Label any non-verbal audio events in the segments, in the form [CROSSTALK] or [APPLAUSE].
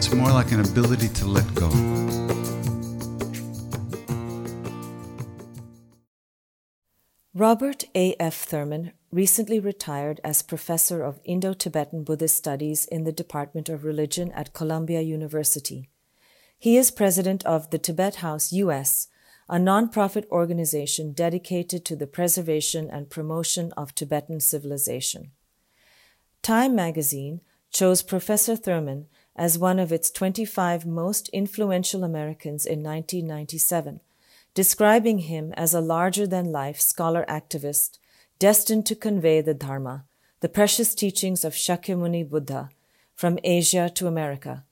It's more like an ability to let go. Robert A. F. Thurman recently retired as professor of Indo Tibetan Buddhist Studies in the Department of Religion at Columbia University. He is president of the Tibet House U.S., a nonprofit organization dedicated to the preservation and promotion of Tibetan civilization. Time magazine chose Professor Thurman as one of its 25 most influential Americans in 1997, describing him as a larger than life scholar activist destined to convey the Dharma, the precious teachings of Shakyamuni Buddha, from Asia to America.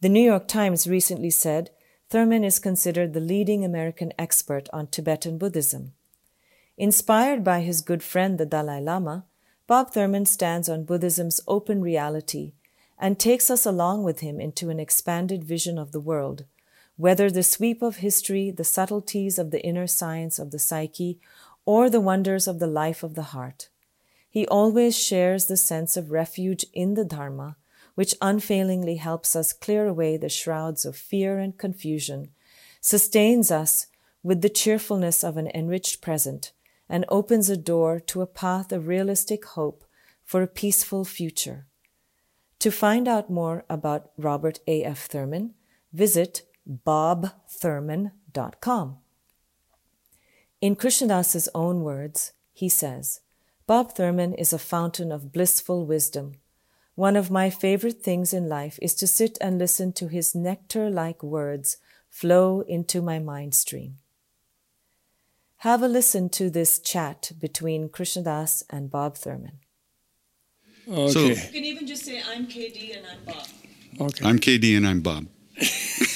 The New York Times recently said Thurman is considered the leading American expert on Tibetan Buddhism. Inspired by his good friend the Dalai Lama, Bob Thurman stands on Buddhism's open reality and takes us along with him into an expanded vision of the world, whether the sweep of history, the subtleties of the inner science of the psyche, or the wonders of the life of the heart. He always shares the sense of refuge in the Dharma, which unfailingly helps us clear away the shrouds of fear and confusion, sustains us with the cheerfulness of an enriched present, and opens a door to a path of realistic hope for a peaceful future. To find out more about Robert A. F. Thurman, visit bobthurman.com. In Krishna Das's own words, he says, Bob Thurman is a fountain of blissful wisdom. One of my favorite things in life is to sit and listen to his nectar like words flow into my mind stream. Have a listen to this chat between Krishna Das and Bob Thurman. Okay. So- You can even just say, I'm KD and I'm Bob. okay. I'm KD and I'm Bob. [LAUGHS]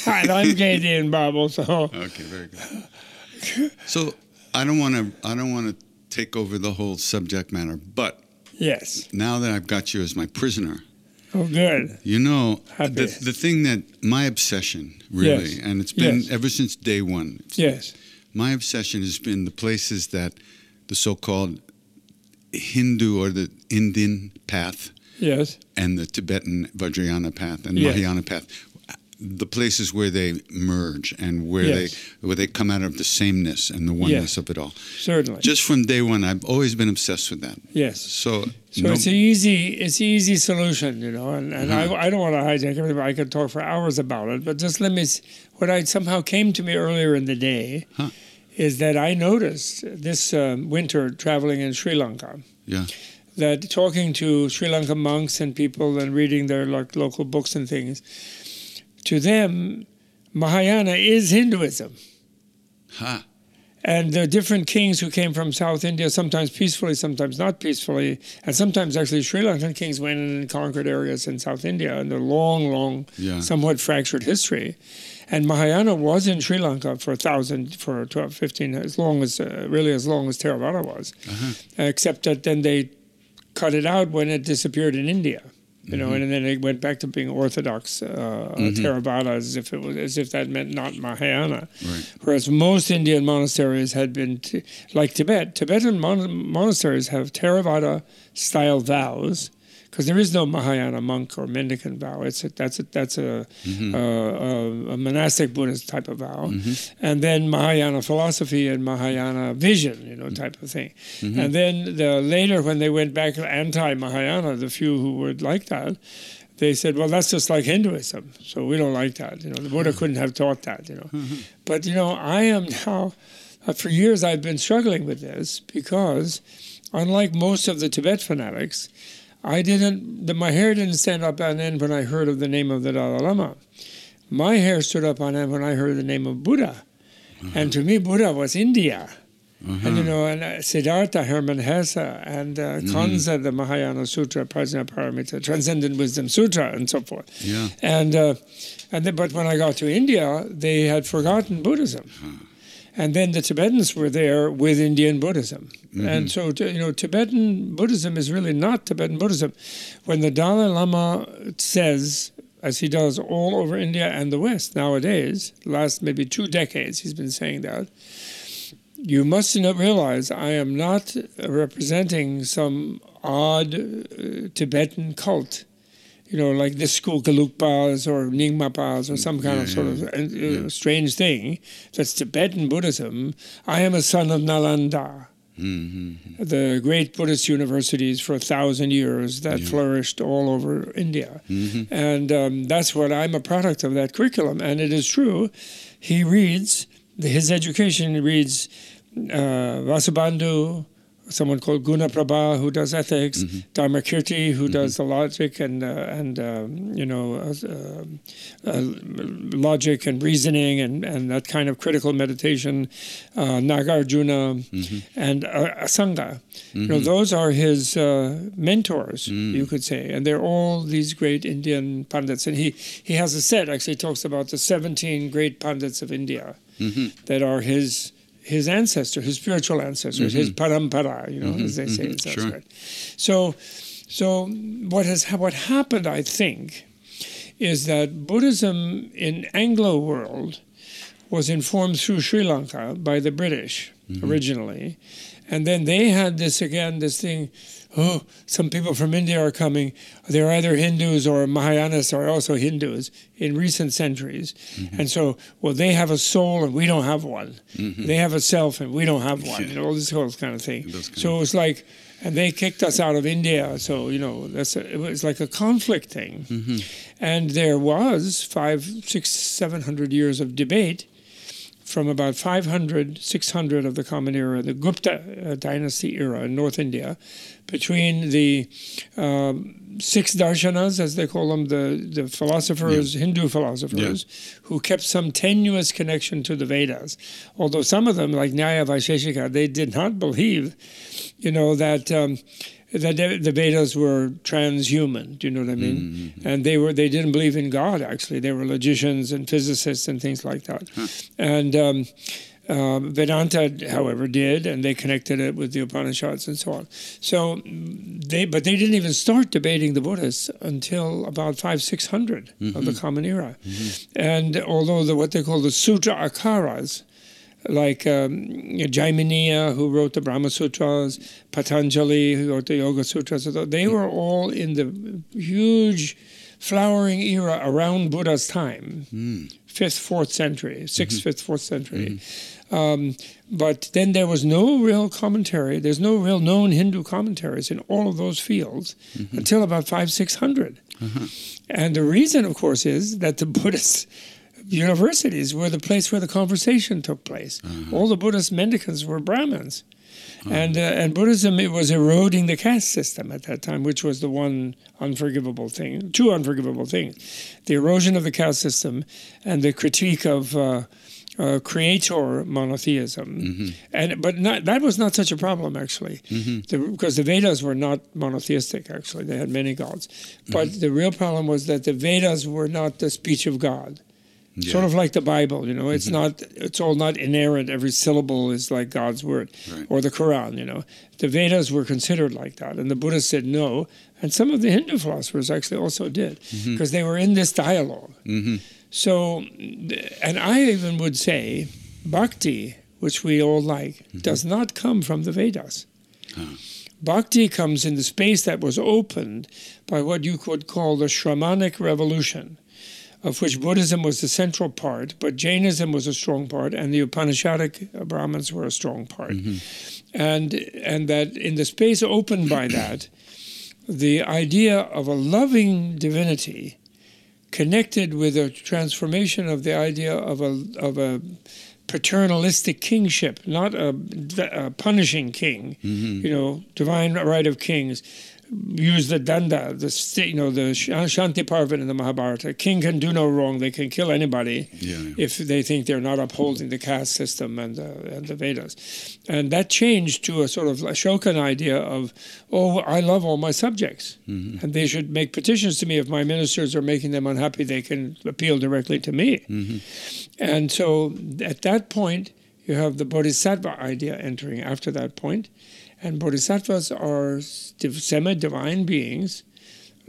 and I'm KD and Bob also. Okay, very good. So I don't want to. I don't want to take over the whole subject matter, but Yes. now that I've got you as my prisoner, Oh, good. you know Happy. the, the thing that my obsession really, Yes. and it's been Yes. ever since day one. Yes. My obsession has been the places that the so-called Hindu or the Indian path Yes. and the Tibetan Vajrayana path and Yes. Mahayana path, the places where they merge and where Yes. they where they come out of the sameness and the oneness Yes. of it all. Certainly. Just from day one, I've always been obsessed with that. yes. So, So no- it's an easy, it's an easy solution, you know. And, and Uh-huh. I, I don't want to hijack everything. I could talk for hours about it, but just let me. What I somehow came to me earlier in the day Huh. Is that I noticed this um, winter traveling in Sri Lanka yeah, that talking to Sri Lanka monks and people and reading their like local books and things, to them, Mahayana is Hinduism. ha, And the different kings who came from South India, sometimes peacefully, sometimes not peacefully, and sometimes actually Sri Lankan kings went in and conquered areas in South India in their long, long, Yeah. somewhat fractured history. And Mahayana was in Sri Lanka for a thousand, for 12, 15, as long as, uh, really as long as Theravada was. Uh-huh. Except that then they cut it out when it disappeared in India. You know, Mm-hmm. and then it went back to being Orthodox uh, Theravada, as if it was, as if that meant not Mahayana. right. Whereas most Indian monasteries had been, t- like Tibet, Tibetan mon- monasteries have Theravada style vows, because there is no Mahayana monk or mendicant vow. It's a, that's a, that's a, Mm-hmm. uh, a, a monastic Buddhist type of vow, and then Mahayana philosophy and Mahayana vision, you know, type of thing. And then the later when they went back to anti Mahayana, the few who were like that, they said, well, that's just like Hinduism, so we don't like that. You know, the Buddha couldn't have taught that. You know, but you know, I am now. Uh, for years, I've been struggling with this because, unlike most of the Tibet fanatics, I didn't. The, my hair didn't stand up on end when I heard of the name of the Dalai Lama. My hair stood up on end when I heard the name of Buddha, and to me, Buddha was India. And you know, and uh, Siddhartha, Hermann Hesse, and uh, Conze, the Mahayana Sutra, Prajnaparamita, Transcendent Wisdom Sutra, and so forth. Yeah. And uh, and then, but when I got to India, they had forgotten Buddhism. And then the Tibetans were there with Indian Buddhism. And so, you know, Tibetan Buddhism is really not Tibetan Buddhism. When the Dalai Lama says, as he does all over India and the West nowadays, last maybe two decades, he's been saying that, you must not realize I am not representing some odd uh, Tibetan cult, you know, like the Skogalukpas or Nyingmapas or some kind Yeah, of sort yeah, of uh, uh, strange thing. That's Tibetan Buddhism. I am a son of Nalanda, Mm-hmm. the great Buddhist universities for a thousand years that Yeah. flourished all over India. Mm-hmm. And um, that's what I'm a product of that curriculum. And it is true. He reads, his education reads uh, Vasubandhu, someone called Guna Prabha who does ethics, Dharmakirti who does the logic and, uh, and um, you know, uh, uh, uh, logic and reasoning and, and that kind of critical meditation, uh, Nagarjuna and uh, Asanga. You know, those are his uh, mentors, you could say, and they're all these great Indian pandits. And he, he has a set, actually talks about the 17 great pandits of India that are his his ancestor, his spiritual ancestors, his mm-hmm. parampara, you know, mm-hmm. as they say in mm-hmm. Sure. Sanskrit. So, so what has what happened, I think, is that Buddhism in Anglo world was informed through Sri Lanka by the British originally, and then they had this again, this thing. Oh, some people from India are coming. They're either Hindus or Mahayanas or also Hindus in recent centuries. And so, well, they have a soul and we don't have one. They have a self and we don't have one. Know, all this whole kind of thing. So it was like, and they kicked us out of India. So you know, that's a, it was like a conflict thing. And there was five, six, seven hundred years of debate from about 500, 600 of the Common Era, the Gupta uh, dynasty era in North India, between the um, six darshanas, as they call them, the, the philosophers, Hindu philosophers, who kept some tenuous connection to the Vedas. Although some of them, like Nyaya Vaisheshika, they did not believe, you know, that. Um, that the Vedas were transhuman. Do you know what I mean? And they were they didn't believe in God. Actually, they were logicians and physicists and things like that. And um, uh, Vedanta, however, did, and they connected it with the Upanishads and so on. So they, but they didn't even start debating the Buddhists until about five, six hundred of the Common Era. And although the what they call the Sutra Akaras, like um, Jaiminiya, who wrote the Brahma Sutras, Patanjali, who wrote the Yoga Sutras, they were all in the huge flowering era around Buddha's time, hmm. fifth, fourth century, 6th mm-hmm. fifth, fourth century. Mm-hmm. Um, but then there was no real commentary. There's no real known Hindu commentaries in all of those fields mm-hmm. until about five, six hundred. Uh-huh. And the reason, of course, is that the [LAUGHS] Buddhist universities were the place where the conversation took place. All the Buddhist mendicants were Brahmins. And, uh, and Buddhism, it was eroding the caste system at that time, which was the one unforgivable thing, two unforgivable things the erosion of the caste system and the critique of uh, uh, creator monotheism. And, but not, that was not such a problem, actually, the, because the Vedas were not monotheistic, actually. They had many gods. But the real problem was that the Vedas were not the speech of God sort of like the Bible, you know. It's mm-hmm. not. It's all not inerrant. Every syllable is like God's word, Right. or the Quran. You know, the Vedas were considered like that, and the Buddha said no, and some of the Hindu philosophers actually also did, mm-hmm. because they were in this dialog mm-hmm. So, and I even would say, bhakti, which we all like, does not come from the Vedas. Bhakti comes in the space that was opened by what you could call the Shramanic revolution of which Buddhism was the central part, but Jainism was a strong part, and the Upanishadic Brahmins were a strong part. And and that in the space opened by [COUGHS] that, the idea of a loving divinity connected with a transformation of the idea of a of a paternalistic kingship, not a, a punishing king, Mm-hmm. you know, divine right of kings. Use the danda, the you know the Shanti Parva in the Mahabharata. King can do no wrong; they can kill anybody Yeah. yeah. if they think they're not upholding the caste system and the, and the Vedas. And that changed to a sort of Ashokan idea of, oh, I love all my subjects. Mm-hmm. And they should make petitions to me. If my ministers are making them unhappy, they can appeal directly to me. Mm-hmm. And so at that point, you have the Bodhisattva idea entering after that point. And Bodhisattvas are semi divine beings.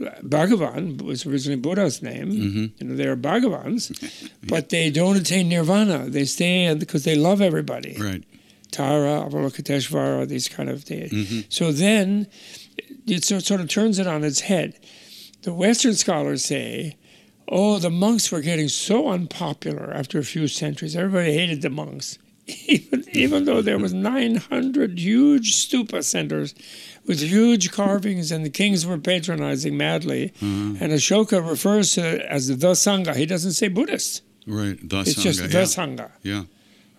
Bhagavan was originally Buddha's name. Mm-hmm. You know, they're Bhagavans, [LAUGHS] but they don't attain nirvana. They stay because they love everybody. Right. Tara, Avalokiteshvara, these kind of things. Mm-hmm. So then it sort sort of turns it on its head. The Western scholars say, oh, the monks were getting so unpopular after a few centuries. Everybody hated the monks. Even, even though there was 900 huge stupa centers with huge carvings and the kings were patronizing madly. And Ashoka refers to it as the Sangha. He doesn't say Buddhist. Right. The It's Sangha, just yeah. the Sangha Yeah.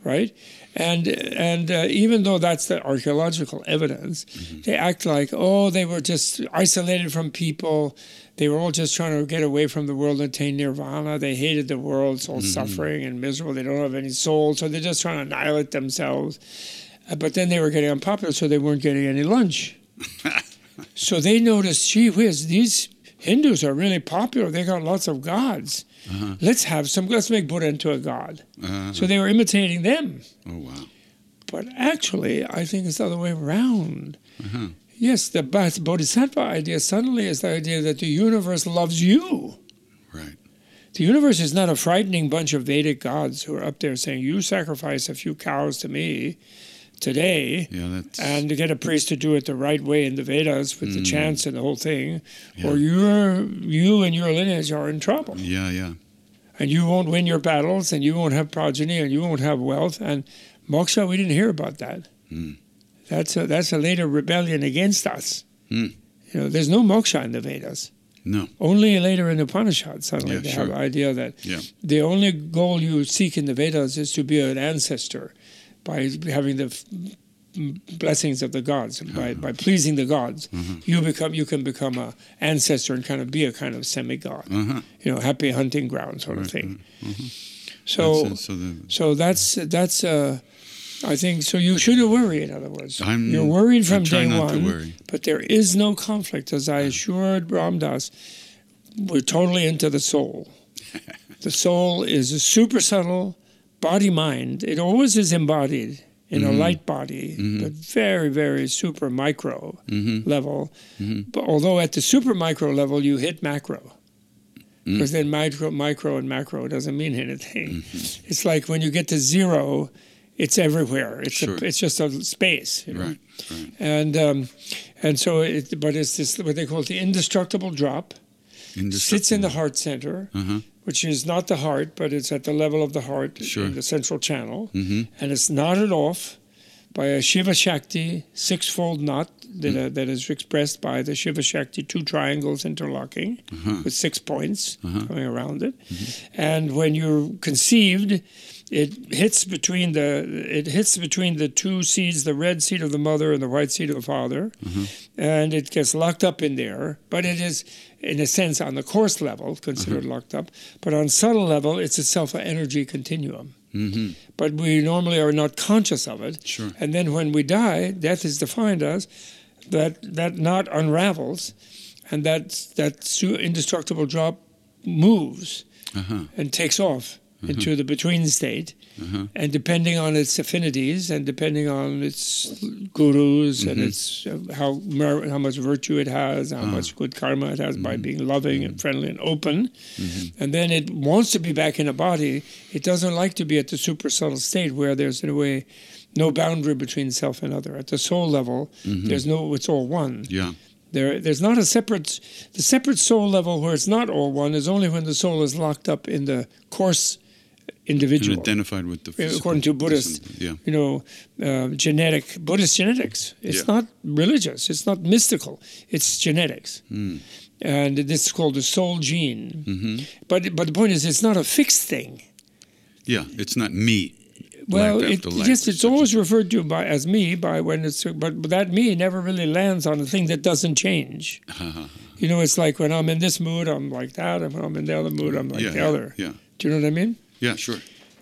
right? And and uh, even though that's the archaeological evidence, they act like oh they were just isolated from people. They were all just trying to get away from the world and attain nirvana. They hated the world, it's all suffering and miserable. They don't have any soul, so they're just trying to annihilate themselves. Uh, but then they were getting unpopular, so they weren't getting any lunch. [LAUGHS] so they noticed, gee whiz, these Hindus are really popular. They got lots of gods. Let's have some. Let's make Buddha into a god. Uh, So they were imitating them. oh wow. But actually, I think it's the other way around. Uh-huh. Yes, the Bodhisattva idea suddenly is the idea that the universe loves you. Right. The universe is not a frightening bunch of Vedic gods who are up there saying, You sacrifice a few cows to me today, Yeah. And to get a priest to do it the right way in the Vedas with the chants and the whole thing, Yeah. or you're, you and your lineage are in trouble. yeah. Yeah. and you won't win your battles, and you won't have progeny, and you won't have wealth. And moksha, we didn't hear about that. Hmm. That's a that's a later rebellion against us. Hmm. You know, there's no moksha in the Vedas. No. Only later in the Upanishads, suddenly Yeah, they sure. have the idea that Yeah. the only goal you seek in the Vedas is to be an ancestor by having the f- blessings of the gods, Uh-huh. by, by pleasing the gods. Mm-hmm. You become you can become a ancestor and kind of be a kind of semi-god. Uh-huh. You know, happy hunting ground sort of thing. Mm-hmm. So That's so the. so that's that's uh, I think so. You shouldn't worry. In other words, I'm- you're worried from day one, but there is no conflict. As I assured Ram Dass, we're totally into the soul. [LAUGHS] the soul is a super subtle body mind. It always is embodied in Mm-hmm. a light body, but very very super micro Mm-hmm. level. But although at the super micro level you hit macro. Mm. Because then micro, micro and macro doesn't mean anything. Mm-hmm. It's like when you get to zero, it's everywhere. It's Sure. a, it's just a space, you know? Right. Right. And um, and so, it, but it's this what they call the indestructible drop. Sits in the heart center, Uh-huh. which is not the heart, but it's at the level of the heart Sure. in the central channel, Mm-hmm. and it's knotted off by a Shiva Shakti six-fold knot that, Mm. uh, that is expressed by the Shiva Shakti two triangles interlocking Uh-huh. with six points Uh-huh. coming around it. Mm-hmm. And when you're conceived, it hits between the it hits between the two seeds, the red seed of the mother and the white seed of the father, Mm-hmm. and it gets locked up in there. But it is, in a sense, on the coarse level considered Mm-hmm. locked up. But on subtle level, it's itself an energy continuum. Mm-hmm. But we normally are not conscious of it. Sure. And then when we die, death is defined as that that knot unravels, and that that indestructible drop moves Uh-huh. and takes off Mm-hmm. into the between state. Uh-huh. And depending on its affinities and depending on its gurus and mm-hmm. its uh, how mer- how much virtue it has, how much ah. good karma it has by being loving and friendly and open, and then it wants to be back in a body. It doesn't like to be at the super subtle state where there's in a way no boundary between self and other. At the soul level, there's no it's all one. Yeah. There, there's not a separate, the separate soul level where it's not all one is only when the soul is locked up in the coarse individual. And identified with the physical. according to Buddhist, Yeah. you know, uh, genetic Buddhist genetics. It's Yeah. not religious. It's not mystical. It's genetics, Mm. and this is called the soul gene. hmm But but the point is, it's not a fixed thing. Yeah. It's not me. Well, it, yes, it's always referred to by as me by when it's but that me never really lands on a thing that doesn't change. [LAUGHS] You know, it's like when I'm in this mood, I'm like that, and when I'm in the other mood, I'm like yeah, the yeah, other. Yeah. Do you know what I mean? Yeah. Sure.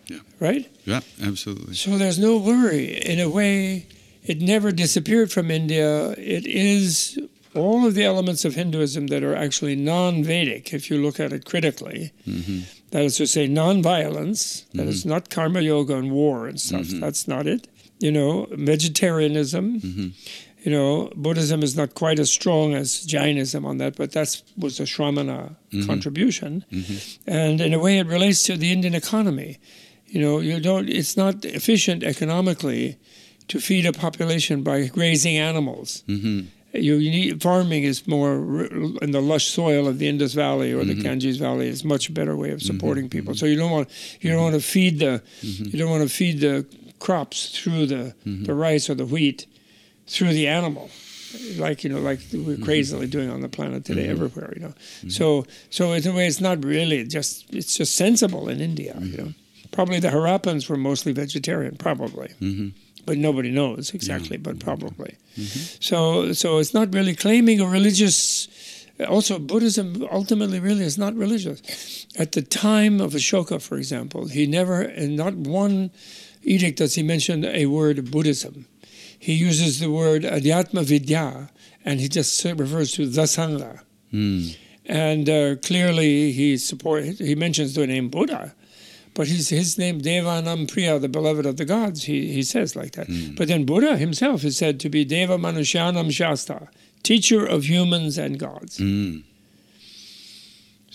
Yeah. Right? Yeah. Absolutely. So there's no worry. In a way, it never disappeared from India. It is all of the elements of Hinduism that are actually non Vedic, if you look at it critically. hmm That is to say, non violence. That is not karma yoga and war and stuff. Mhm. That's not it. You know, vegetarianism. You know, Buddhism is not quite as strong as Jainism on that, but that was a Shramana Mhm. contribution. hmm And in a way, it relates to the Indian economy. You know, you don't. It's not efficient economically to feed a population by grazing animals. hmm You, you need farming is more in the lush soil of the Indus Valley or the Ganges Valley is much better way of supporting Mhm. people. So you don't want you don't want to feed the you don't want to feed the crops through the the rice or the wheat through the animal like you know like we're Mm-hmm. crazily doing on the planet today Mhm. everywhere you know. So so in a way it's not really just it's just sensible in india you know. Probably the harappans were mostly vegetarian probably. Hmm but nobody knows exactly but probably. So so it's not really claiming a religious also buddhism ultimately really is not religious. At the time of ashoka for example he never in not one edict does he mention a word buddhism he uses the word adhyatma vidya and he just refers to the sangha Mm. and uh, clearly he support he mentions the name buddha but his, his name devanam priya the beloved of the gods he, he says like that Mm. but then buddha himself is said to be deva manushyanam shasta teacher of humans and gods Mm.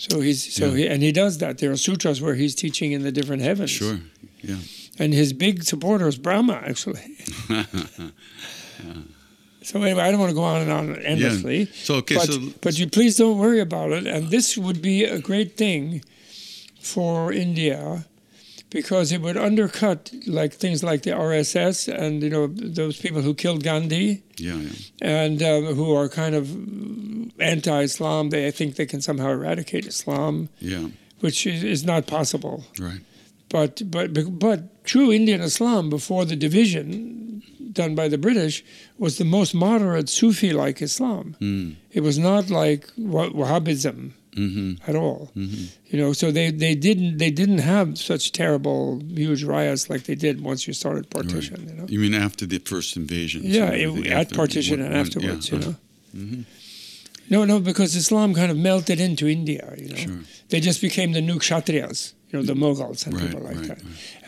so he's so Yeah. he, and he does that there are sutras where he's teaching in the different heavens Sure. Yeah. And his big supporter is brahma actually [LAUGHS] so anyway i don't want to go on and on endlessly Yeah. so okay. but, so but you please don't worry about it. And this would be a great thing for India because it would undercut like things like the RSS and you know those people who killed Gandhi yeah. Yeah. and uh, who are kind of anti-Islam. They think they can somehow eradicate Islam, Yeah. which is, is not possible. Right. But but but true Indian Islam before the division done by the British was the most moderate Sufi-like Islam. Mm. It was not like Wah- Wahhabism hmm at all. hmm You know, so they, they didn't they didn't have such terrible huge riots like they did once you started partition. You know, You mean after the first invasion? yeah, it, at partition and afterwards. you know, hmm no, no, because Islam kind of melted into India. You know, Sure. they just became the new Kshatriyas. You know, the Mughals and Right. people like right. that.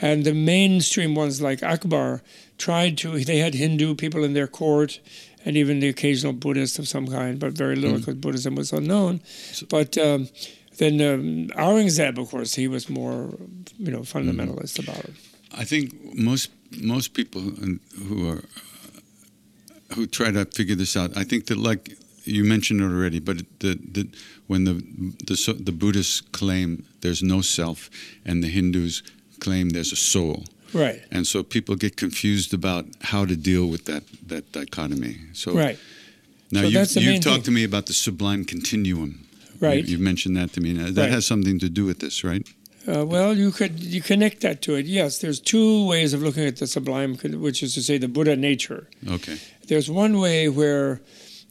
And the mainstream ones like Akbar tried to. They had Hindu people in their court, and even the occasional Buddhist of some kind, but very little Mm. because Buddhism was unknown. So- but um, then um, Aurangzeb, of course, he was more, you know, fundamentalist Mm-hmm. about it. I think most most people who are who try to figure this out. I think that like you mentioned it already, but the, the when the the the Buddhists claim there's no self, and the Hindus claim there's a soul, Right. and so people get confused about how to deal with that that dichotomy. So Right. now So you that's the you've talked thing. to me about the sublime continuum. Right. You, have mentioned that to me. Now, that Right. has something to do with this, right? Uh, well, you could you connect that to it. Yes, there's two ways of looking at the sublime, which is to say the Buddha nature. Okay. There's one way where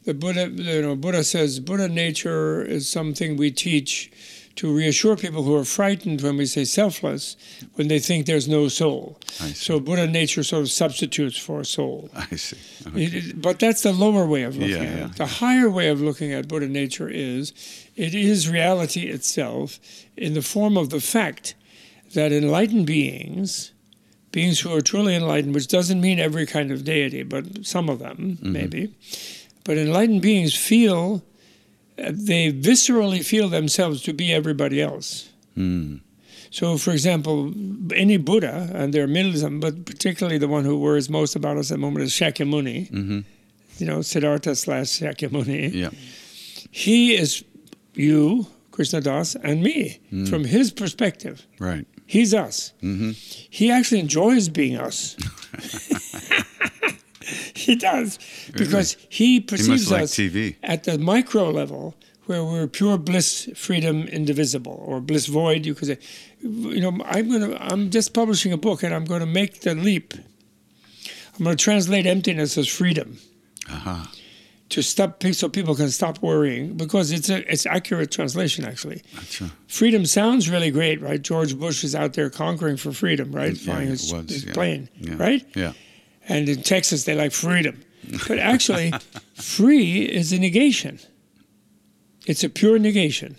the Buddha, you know, Buddha says Buddha nature is something we teach to reassure people who are frightened when we say selfless, when they think there's no soul. So Buddha nature sort of substitutes for a soul. I see. It- it- but that's the lower way of looking Yeah, at yeah. it. The higher way of looking at Buddha nature is it is reality itself in the form of the fact that enlightened beings, beings who are truly enlightened, which doesn't mean every kind of deity, but some of them, Mm-hmm. maybe, but enlightened beings feel, uh, they viscerally feel themselves to be everybody else. Mm. So, for example, any Buddha, and there are millions of them, but particularly the one who worries most about us at the moment is Shakyamuni hmm you know, Siddhartha slash Shakyamuni. Yeah. He is you, Krishna Das, and me Mm. from his perspective. Right. He's us. Mm-hmm. He actually enjoys being us. [LAUGHS] he does because he He perceives must like us TV. at the micro level where we're pure bliss, freedom, indivisible, or bliss void. You could say, you know, I'm gonna, I'm just publishing a book, and I'm going to make the leap. I'm going to translate emptiness as freedom Uh-huh. to stop, so people can stop worrying because it's a, it's accurate translation actually. Right. Freedom sounds really great, right? George Bush is out there conquering for freedom, right? Yeah, Flying his, was, his yeah. plane, Yeah. right? Yeah. And in Texas, they like freedom. But actually, [LAUGHS] free is a negation. It's a pure negation.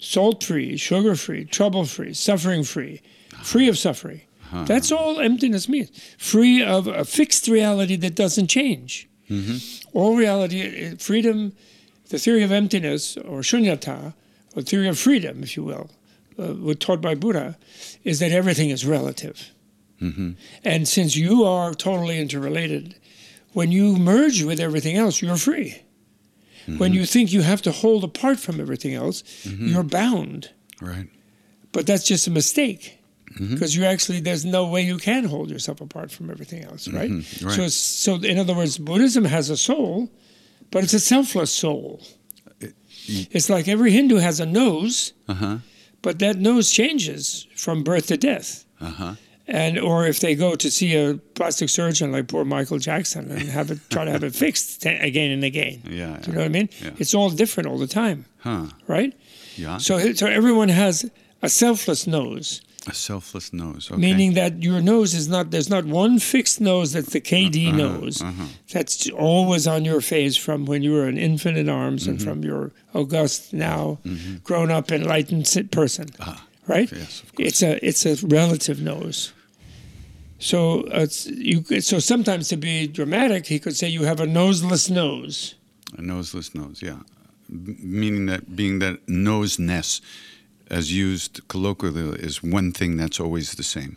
Salt free, sugar free, trouble free, suffering free, free of suffering. That's all emptiness means. Free of a fixed reality that doesn't change. All reality, uh, freedom, the theory of emptiness, or shunyata, or theory of freedom, if you will, uh, was taught by Buddha, is that everything is relative. And since you are totally interrelated, when you merge with everything else, you're free. When you think you have to hold apart from everything else, you're bound. Right. But that's just a mistake. Because you actually, there's no way you can hold yourself apart from everything else, right? Mhm, right. So, it's- so in other words, Buddhism has a soul, but it's a selfless soul. y- It's like every Hindu has a nose, Uh-huh. but that nose changes from birth to death. Uh-huh. And or if they go to see a plastic surgeon like poor Michael Jackson and have it try to have it [LAUGHS] fixed again and again. Yeah. Do you know what I mean? Yeah. It's all different all the time, Huh. right? Yeah. So so everyone has a selfless nose, a selfless nose. Okay. meaning that your nose is not there's not one fixed nose that's the KD Uh-huh, nose uh-huh. that's always on your face from when you were an infant in arms and Mm-hmm. from your august now grown up enlightened person, Ah, right? yes, of course. It's a it's a relative nose. So uh, it's you. could- So sometimes to be dramatic, he could say you have a noseless nose. A noseless nose, yeah. M- meaning that being that noseness, as used colloquially, is one thing that's always the same.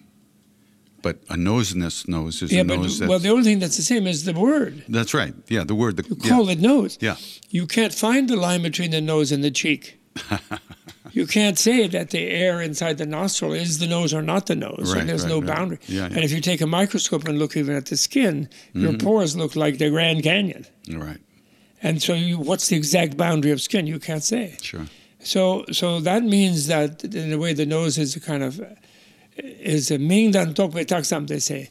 But a noseness nose is yeah, a but nose that's... well, the only thing that's the same is the word. that's right. Yeah, the word. The, You yeah. call it nose. Yeah. You can't find the line between the nose and the cheek. [LAUGHS] you can't say that the air inside the nostril is the nose or not the nose. Right, and there's right, no right. boundary. Yeah, And if you take a microscope and look even at the skin, your Mm-hmm. pores look like the Grand Canyon. Right, And so, you, what's the exact boundary of skin? You can't say. sure. So, so that means that in a way, the nose is a kind of is a ming dan tok ve tak sam, they say,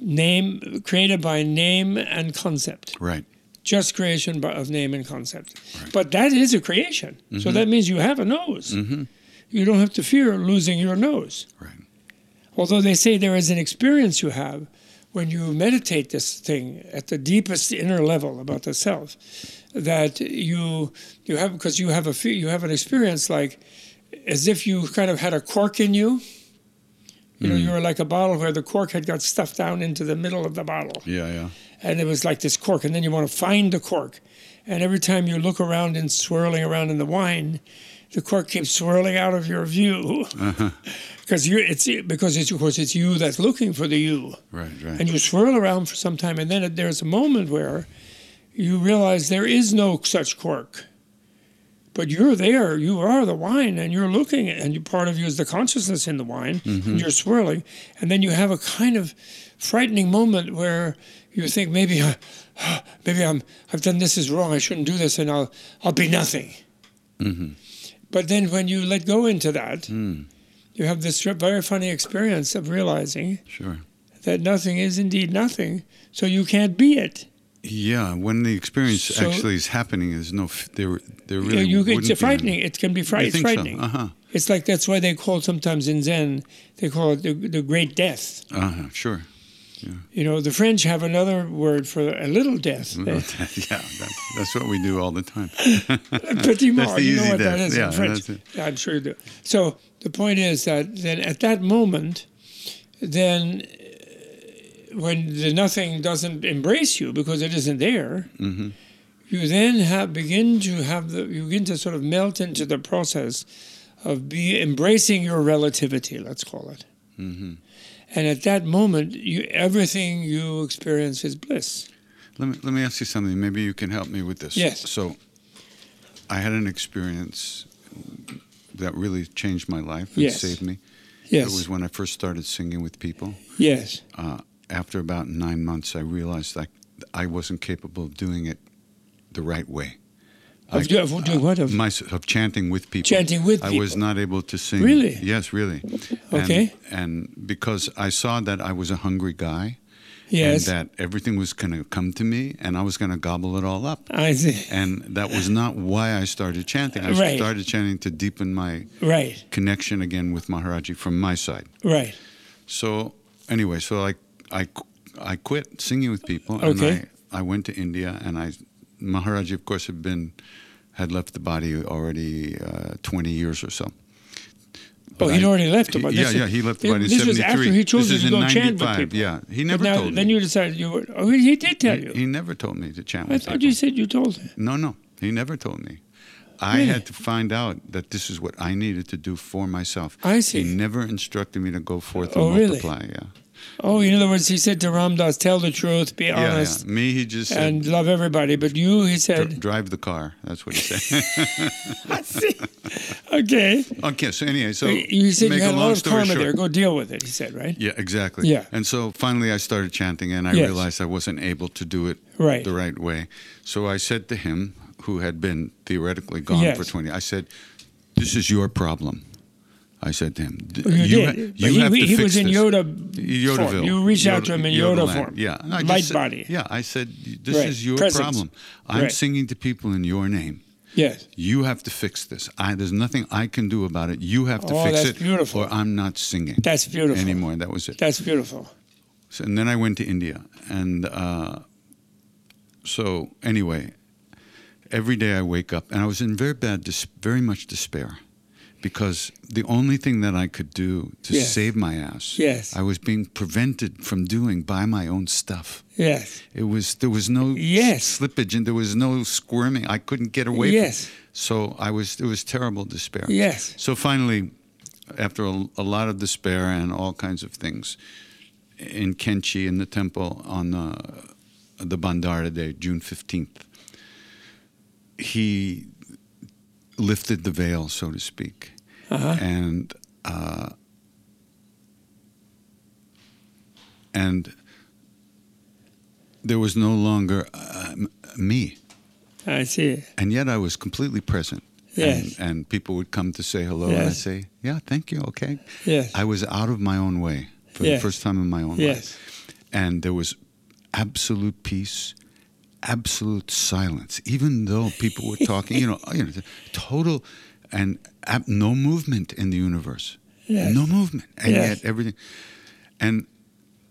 name created by name and concept, Right. Just creation of name and concept. But that is a creation. Mm-hmm. So that means you have a nose. You don't have to fear losing your nose. Right. Although they say there is an experience you have when you meditate this thing at the deepest inner level about the self, that you you have because you have a you have an experience like as if you kind of had a cork in you. You know, you hmm. were like a bottle where the cork had got stuffed down into the middle of the bottle, Yeah, yeah. and it was like this cork, and then you want to find the cork, and every time you look around and swirling around in the wine, the cork keeps swirling out of your view. Uh-huh. [LAUGHS] Because you it's because it's of course it's you that's looking for the you. Right, right. and you swirl around for some time and then there's a moment where you realize there is no such cork but you're there you are the wine and you're looking and you part of you is the consciousness in the wine mm-hmm. and you're swirling. And then you have a kind of frightening moment where you think maybe I, maybe I'm I've done this is wrong I shouldn't do this and I'll I'll be nothing. Mm-hmm. But then when you let go into that mm. you have this very funny experience of realizing Sure. that nothing is indeed nothing, so you can't be it. Yeah, when the experience So- actually is happening, there's no. There, there really. you, wouldn't it's frightening. It can be fright, You so? frightening. Uh huh. It's like that's why they call sometimes in Zen they call it the, the Great Death. Uh huh. Sure. Yeah. You know, the French have another word for a little death. Little death [LAUGHS] yeah, that, that's what we do all the time. [LAUGHS] Petit mort. You know what death. is Yeah, in French. Yeah, I'm sure you do. So the point is that then at that moment, then when the nothing doesn't embrace you because it isn't there, Mm-hmm. you then have begin to have the you begin to sort of melt into the process of be embracing your relativity. Let's call it. Mm-hmm. And at that moment, you everything you experience is bliss. Let me let me ask you something. Maybe you can help me with this. Yes. So, I had an experience that really changed my life and Yes. saved me, Yes. It was when I first started singing with people. Yes. Uh, after about nine months, I realized I, I wasn't capable of doing it the right way. Of, I- do- doing what? Of, My, of chanting with people. Chanting with people. I was not able to sing. Really? Yes, really. Okay. And, and because I saw that I was a hungry guy, yes. and that everything was going to come to me, and I was going to gobble it all up. I see. And that was not why I started chanting. I Right. started chanting to deepen my Right. connection again with Maharaji from my side. Right. So anyway, so I I I quit singing with people, and Okay. I I went to India, and I Maharaji, of course, had been had left the body already uh, twenty years or so. Oh, he'd I- already left him. he- but yeah, yeah, he left the body in This was after he chose this is to go chant with people. Yeah, he never now, told then me. you decided you were. Oh, he did tell he, you. he never told me to chant I thought people. you said you told him. No, no, he never told me. I Really? had to find out that this is what I needed to do for myself. I see. He never instructed me to go forth Oh, and really? multiply. Yeah. Oh, in other words, he said to Ram Dass, "Tell the truth, be Yeah, yeah. honest, Me, he just said, and love everybody." But you, he "Dr- said, drive the car. That's what he said. [LAUGHS] [LAUGHS] I see. "Okay." okay, so anyway, so you said make you had a lot of karma short- there. Go deal with it. He said, right? Yeah, exactly. Yeah. And so finally I started chanting and I Yes. realized I wasn't able to do it Right. the right way. So I said to him, who had been theoretically gone Yes. for 20, I said, This is your problem. I said to him, "D- Oh, You, you, did. you he, have to he fix was in this." Yoda Yodaville. You reached out to him in Yoda, Yodaland. form. Yeah. And I Light said- body. Yeah. I said, This Right. is your Presence. problem. I'm Right. singing to people in your name. Yes. You have to fix this. I, there's nothing I can do about it. You have to Oh, fix that's it, beautiful. or I'm not singing That's beautiful. anymore. That was it. That's beautiful. So, and then I went to India, and uh, so anyway, every day I wake up, and I was in very bad, dis- very much despair, because the only thing that I could do to Yes. save my ass, Yes. I was being prevented from doing by my own stuff. Yes. It was there was no Yes. slippage, and there was no squirming. I couldn't get away. Yes. So I was. It was terrible despair. Yes. So finally, after a, a lot of despair and all kinds of things, in Kainchi in the temple on uh, the, the Bhandara day, June 15th, he lifted the veil, so to speak. Uh-huh. And, uh, and there was no longer uh, me I see. and yet I was completely present. Yes. And, and people would come to say hello, and I'd say, "Yeah, thank you, okay." Yes. I was out of my own way for Yes. the first time in my own Yes. life, and there was absolute peace, absolute silence. Even though people were talking, you know, you know, total and ab- no movement in the universe, Yes. no movement, and Yes. yet everything. And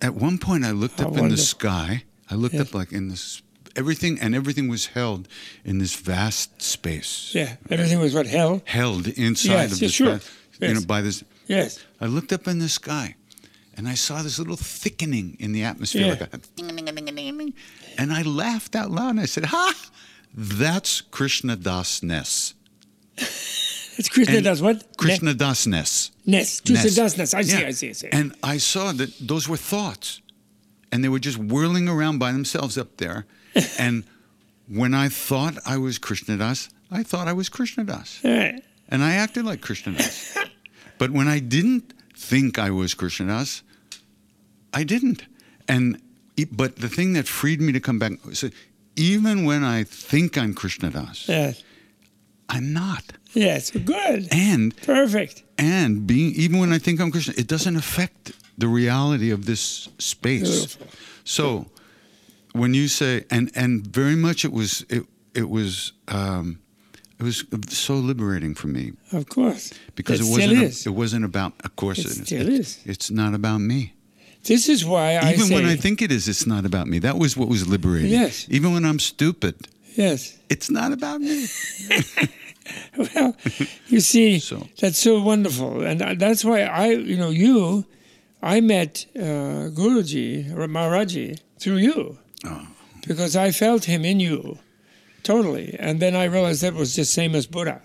at one point, I looked How up in the sky. I looked Yes. up like in this everything, and everything was held in this vast space. Yeah. Everything was what held Held inside of this, sure. vast, you know, by this. Yes. I looked up in the sky, and I saw this little thickening in the atmosphere, Yeah. like a. and I laughed out loud, and I said, "Ha! That's Krishna Das Ness. [LAUGHS] It's Krishna And does what? Krishna Das Ness. Ness. Krishna does Ness. I see. Yeah. I see. I see. And I saw that those were thoughts, and they were just whirling around by themselves up there. [LAUGHS] and when I thought I was Krishna Das, I thought I was Krishna Das, All right. and I acted like Krishna Das. [LAUGHS] but when I didn't think I was Krishna Das, I didn't. And but the thing that freed me to come back that even when I think I'm Krishna Das, Yes. I'm not. Yes. Good. And Perfect. and being even when I think I'm Krishna, it doesn't affect the reality of this space. Beautiful. So when you say and and very much it was it it was um, it was so liberating for me Of course. because it it wasn't is. it wasn't about of course It it- still it- is. it's not about me. This is why I Even say. when I think it is, it's not about me. That was what was liberating. Yes. Even when I'm stupid, Yes. it's not about me. [LAUGHS] Well, you see, So- that's so wonderful, and that's why I, you know, you, I met uh, Guruji Maharaji through you, Oh. because I felt him in you, totally, and then I realized that was just same as Buddha,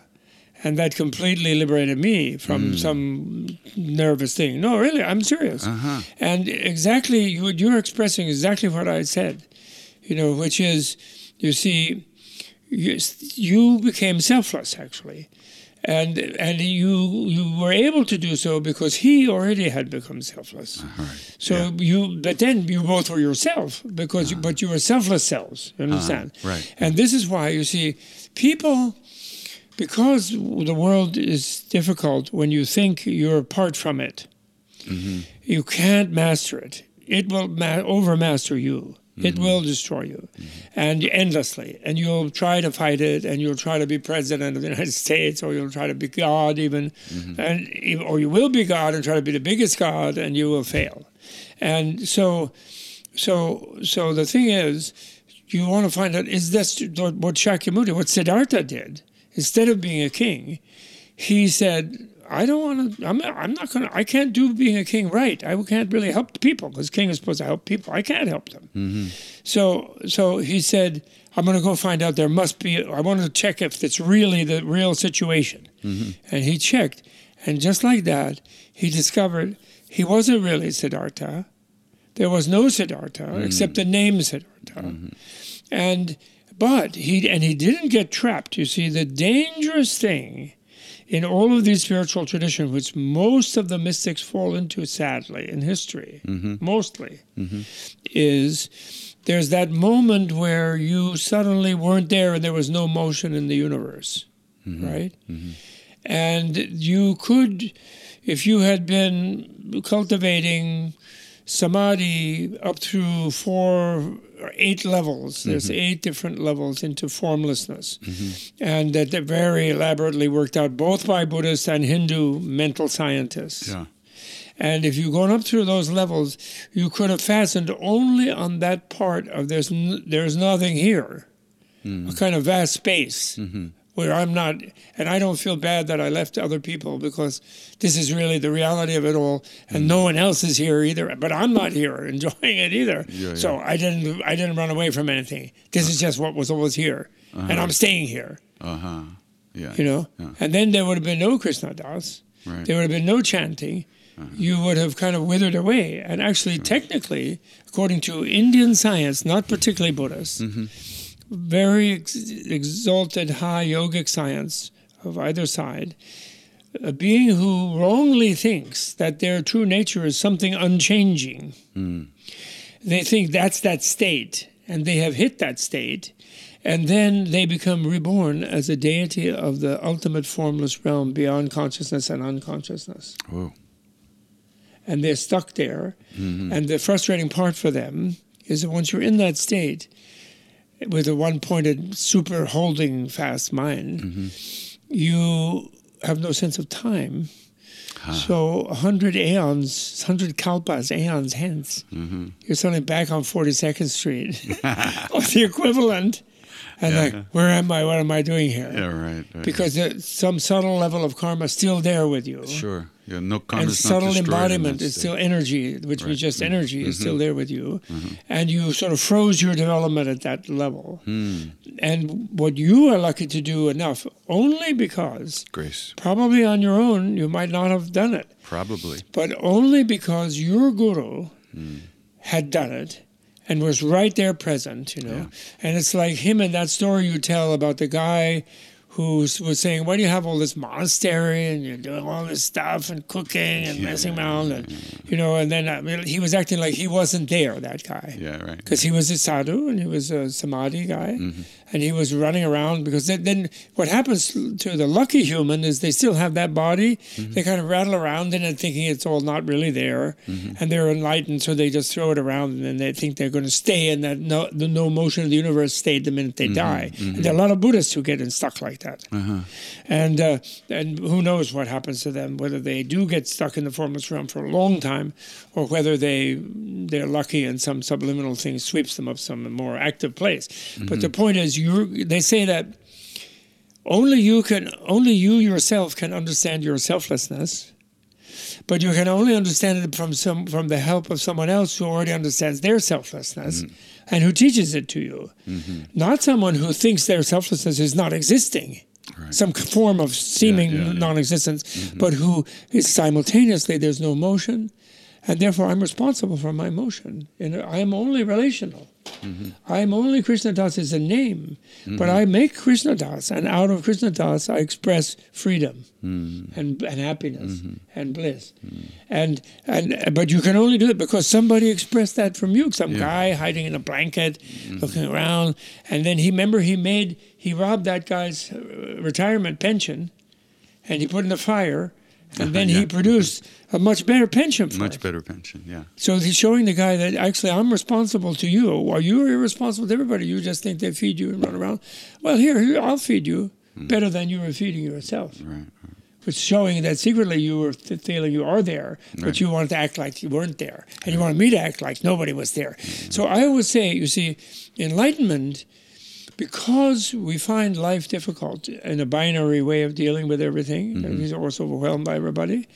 and that completely liberated me from hmm. some nervous thing. No, really, I'm serious, Uh-huh. and exactly you, you're expressing exactly what I said, you know, which is, you see, you, you became selfless actually and and you you were able to do so because he already had become selfless. Uh, right. So Yeah. you, but then you both were yourself because, you, but you were selfless selves. You uh-huh. understand? right. And this is why you see people, because the world is difficult when you think you're apart from it. Mm-hmm. You can't master it. It will ma- overmaster you. It mm-hmm. will destroy you, mm-hmm. and endlessly. And you'll try to fight it, and you'll try to be president of the United [LAUGHS] States, or you'll try to be God even, and e- or you will be God and try to be the biggest God, and you will fail. And so, so, so the thing is, you want to find out is this what Shakyamuni, what Siddhartha did? Instead of being a king, he said, I don't want to, I'm, I'm not going to, I can't do being a king right. I can't really help the people because king is supposed to help people. I can't help them. Mm-hmm. So, so he said, I'm going to go find out there must be, I want to check if it's really the real situation. Mm-hmm. And he checked. And just like that, he discovered he wasn't really Siddhartha. There was no Siddhartha mm-hmm. except the name Siddhartha. And but he and he didn't get trapped. You see, the dangerous thing in all of these spiritual traditions, which most of the mystics fall into, sadly, in history, mm-hmm. mostly, mm-hmm. is there's that moment where you suddenly weren't there and there was no motion in the universe, mm-hmm. right? And you could, if you had been cultivating samadhi up through four or eight levels, there's mm-hmm. eight different levels into formlessness, mm-hmm. and that they're very elaborately worked out both by Buddhist and Hindu mental scientists. Yeah. And if you've gone up through those levels, you could have fastened only on that part of there's n- there's nothing here, a mm-hmm. kind of vast space where I'm not, and I don't feel bad that I left other people because this is really the reality of it all, and no mm. one else is here either. But I'm not here [LAUGHS] enjoying it either. Yeah, So I didn't I didn't run away from anything. This is uh-huh. just what was always here, and uh-huh. I'm staying here. Uh huh. Yeah. You know, Yeah. and then there would have been no Krishna Das. Right. There would have been no chanting. Uh-huh. You would have kind of withered away. And actually, technically, according to Indian science, not particularly Buddhist, mm-hmm. Very ex- exalted high yogic science of either side, a being who wrongly thinks that their true nature is something unchanging. Hmm. They think that's that state, and they have hit that state, and then they become reborn as a deity of the ultimate formless realm beyond consciousness and unconsciousness. Whoa. And they're stuck there. Mm-hmm. And the frustrating part for them is that once you're in that state, with a one pointed, super holding fast mind, you have no sense of time. So, a hundred aeons, hundred kalpas, aeons hence, mm-hmm. you're suddenly back on 42nd Street, [LAUGHS] or the equivalent. And Yeah. like, where am I? What am I doing here? Yeah. Right. right. Because there's some subtle level of karma is still there with you. Sure. Yeah. No karma And subtle embodiment is still energy, which Right. was just Mm. energy, is still Mhm. there with you. Mhm. And you sort of froze your development at that level. Hmm. And what you are lucky to do enough, only because Grace. probably on your own you might not have done it, Probably. but only because your guru Hmm. had done it and was right there present, you know. Yeah. And it's like him in that story you tell about the guy who was saying, Why do you have all this monastery and you're doing all this stuff and cooking and messing around? And, you know, and then I mean, he was acting like he wasn't there, that guy. Yeah. Right. Because he was a sadhu and he was a samadhi guy, Mm-hmm. And he was running around. Because then, then what happens to the lucky human is they still have that body. Mm-hmm. They kind of rattle around in it, thinking it's all not really there, Mm-hmm. and they're enlightened, so they just throw it around, and then they think they're going to stay in that no, the no motion of the universe state the minute they die. And there are a lot of Buddhists who get stuck like that, Uh-huh. and uh, and who knows what happens to them, whether they do get stuck in the formless realm for a long time, or whether they they're lucky and some subliminal thing sweeps them up some more active place. But the point is, you they say that only you can only you yourself can understand your selflessness. But you can only understand it from some from the help of someone else who already understands their selflessness mm-hmm. and who teaches it to you. Mm-hmm. Not someone who thinks their selflessness is not existing Right. some form of seeming yeah, yeah. non-existence, mm-hmm. but who is simultaneously there's no motion, and therefore I'm responsible for my motion, and I am only relational. Mm-hmm. I'm only Krishna Das is a name, mm-hmm. but I make Krishna Das, and out of Krishna Das I express freedom mm. and, and happiness mm-hmm. and bliss. Mm. And and but you can only do it because somebody expressed that from you. Some guy hiding in a blanket, looking around, and then he remember he made he robbed that guy's uh, retirement pension, and he put in the fire. And then he produced a much better pension for Much better pension. Yeah. So he's showing the guy that actually I'm responsible to you, while you are irresponsible to everybody. You just think they feed you and run around. Well, here, here I'll feed you hmm. better than you were feeding yourself. Right. Which showing that secretly you were feeling you are there, but Right. you wanted to act like you weren't there, and you wanted me to act like nobody was there. Hmm. So I always say, you see, enlightenment, because we find life difficult in a binary way of dealing with everything, and we're also overwhelmed by everybody.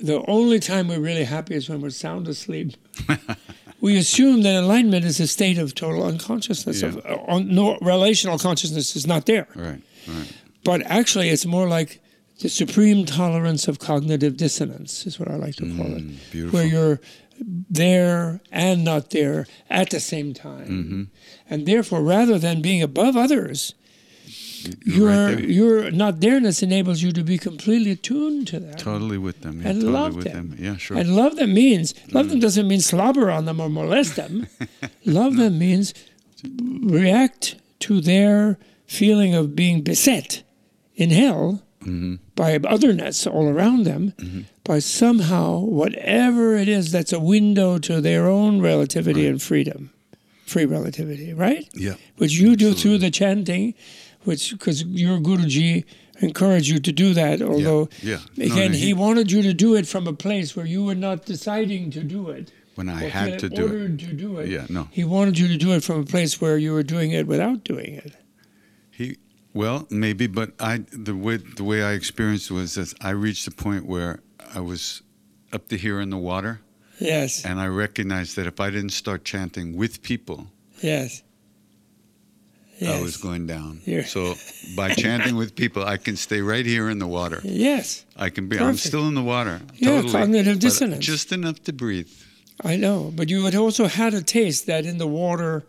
The only time we're really happy is when we're sound asleep. [LAUGHS] we assume that enlightenment is a state of total unconsciousness. Of, uh, on, no relational consciousness is not there. Right. Right. But actually, it's more like the supreme tolerance of cognitive dissonance, is what I like to call it, Mm, beautiful. where you're there and not there at the same time. Mm-hmm. And therefore, rather than being above others, You're your right your not there-ness enables you to be completely attuned to that. Totally with them. Yeah, And totally love with them. them. Yeah, sure. And love them means love them doesn't mean slobber on them or molest them. [LAUGHS] love them means react to their feeling of being beset in hell Mm-hmm. by otherness all around them mm-hmm. by somehow whatever it is that's a window to their own relativity and freedom free relativity right yeah. which you do through the chanting, which because your Guruji encouraged you to do that. Although yeah. No, again, no, he, he- wanted you to do it from a place where you were not deciding to do it. When I had to do it. to do it. Yeah, no. He wanted you to do it from a place where you were doing it without doing it. He well, maybe, but I the way the way I experienced was that I reached a point where I was up to here in the water, Yes, and I recognized that if I didn't start chanting with people, yes. Yes. I was going down. You're- So [LAUGHS] by chanting with people, I can stay right here in the water. Yes, I can be. I'm still in the water. Yeah, totally, cognitive dissonance. Just enough to breathe. I know. But you had also had a taste that in the water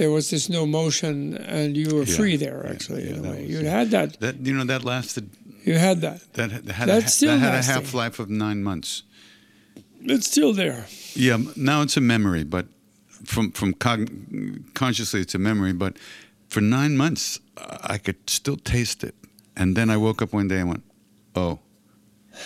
there was this no motion and you were Yeah, free there, actually, yeah, in a way. it. had that. That you know that lasted. You had that. That had- That's a, still that had a half life of nine months. It's still there. Yeah, now it's a memory, but from from cogn- consciously it's a memory. But for nine months, I could still taste it, and then I woke up one day and went, "Oh,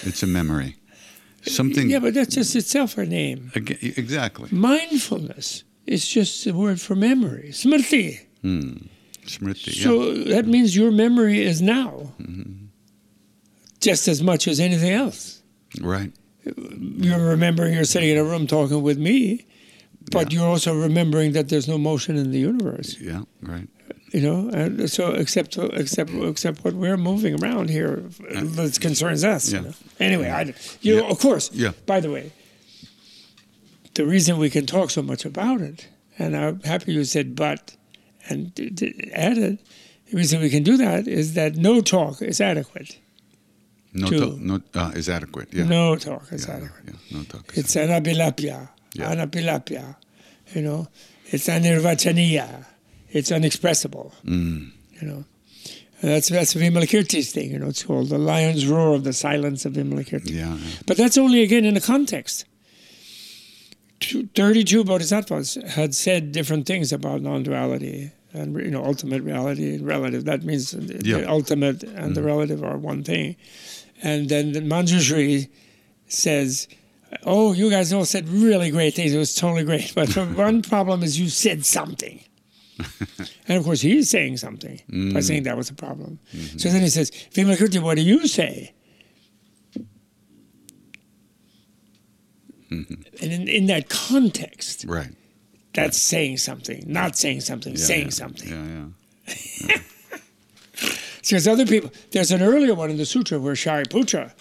it's a memory." [LAUGHS] Something. Yeah, but that's just itself a name. Aga exactly. Mindfulness is just a word for memory. Smriti. Smriti. yeah. So that means your memory is now. Mm-hmm. Just as much as anything else. Right. You're remembering you're sitting in a room talking with me, but Yeah. you're also remembering that there's no motion in the universe. Yeah. Right. You know, and so except except except what we're moving around here that concerns us. you Yeah. know. Anyway, I, you know, Yeah. of course. Yeah. By the way, the reason we can talk so much about it, and I'm happy you said but, and d- d- added, the reason we can do that is that no talk is adequate. No. To, no. Uh, is adequate. Yeah. No talk is Yeah, adequate. yeah, no talk. It's anabilapya, Yeah. anapilapya, you know. It's anirvachaniya. It's unexpressible, Mm. you know. And that's that's Vimalakirti's thing, you know. It's called the lion's roar of the silence of Vimalakirti. Yeah. But that's only again in a context. Two- Thirty-two bodhisattvas had said different things about non-duality and you know ultimate reality and relative. That means the Yeah. Mm-hmm. ultimate and the relative are one thing. And then the Manjushri says, "Oh, you guys all said really great things. It was totally great. But the [LAUGHS] one problem is you said something." [LAUGHS] and of course, he's saying something by saying that was a problem. So then he says, Vimalakirti, what do you say? And in, in that context, Right. that's saying something, not saying something, Yeah, saying yeah. something. Yeah. Yeah. [LAUGHS] Because other people, there's an earlier one in the sutra where Shariputra,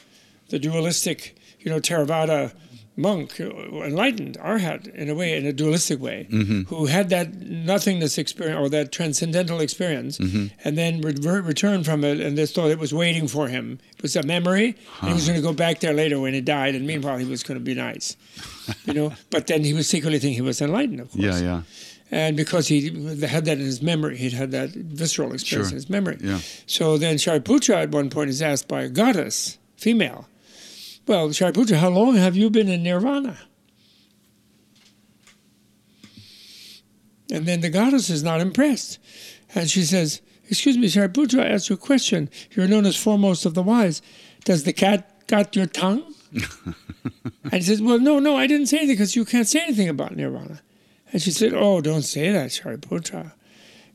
the dualistic, you know, Theravada monk, uh, enlightened arhat in a way, in a dualistic way, who had that nothingness experience or that transcendental experience, and then re- returned from it, and they thought it was waiting for him. It was a memory, and he was going to go back there later when he died, and meanwhile he was going to be nice, you know. [LAUGHS] But then he was secretly thinking he was enlightened, of course. Yeah. Yeah. And because he had that in his memory, he'd had that visceral experience Sure. in his memory. Yeah. So then Shariputra at one point is asked by a goddess, female, Well, Shariputra, how long have you been in nirvana? And then the goddess is not impressed. And she says, Excuse me, Shariputra, I asked you a question. You're known as foremost of the wise. Does the cat got your tongue? [LAUGHS] and he says, Well, no, no, I didn't say anything because you can't say anything about nirvana. And she said, Oh, don't say that, Shariputra.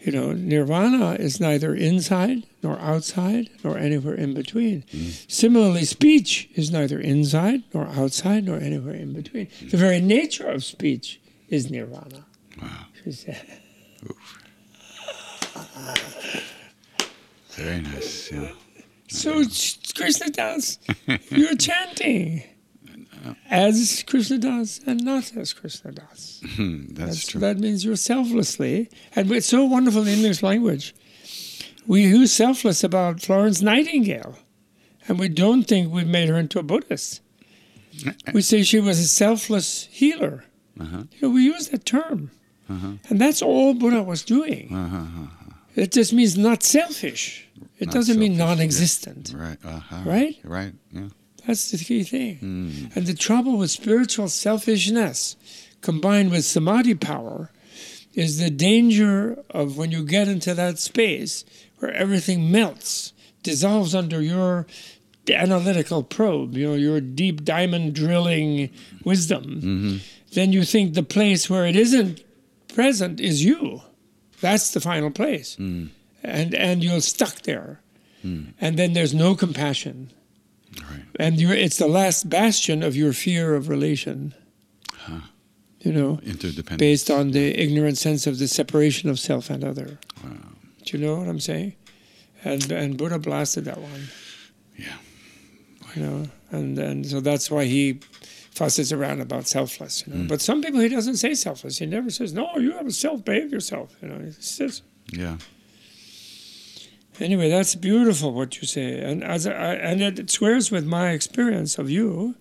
You know, nirvana is neither inside nor outside nor anywhere in between. Hmm. Similarly, speech is neither inside nor outside nor anywhere in between. The very nature of speech is nirvana. Wow. [LAUGHS] She said. Very nice. Yeah. So Krishna Das, [LAUGHS] you're chanting as Krishna does and not as Krishna Das. Hmm, that's, That's- true. That means you're selflessly, and it's so wonderful in English language. We use selfless about Florence Nightingale, and we don't think we've made her into a Buddhist. We say she was a selfless healer. Uh-huh. You know, we use that term, and that's all Buddha was doing. Uh-huh. It just means not selfish. It Not doesn't mean selfish, yeah. non-existent. Right. Uh-huh. Right? Right. Yeah. That's the key thing. Hmm. And the trouble with spiritual selfishness combined with samadhi power is the danger of when you get into that space where everything melts, dissolves under your analytical probe, you know, your deep diamond drilling wisdom. Mm-hmm. Then you think the place where it isn't present is you. That's the final place. Hmm. And and you're stuck there. And then there's no compassion Right. and you're, it's the last bastion of your fear of relation. You know, Interdependent. based on the ignorant sense of the separation of self and other. Do you know what I'm saying? And and Buddha blasted that one. Yeah. You know, and and so that's why he fusses around about selfless. You know, Mm. but some people he doesn't say selfless. He never says, "No, you have a self. Behave yourself." You know, he says. Yeah. Anyway, that's beautiful what you say, and as I, and it squares with my experience of you,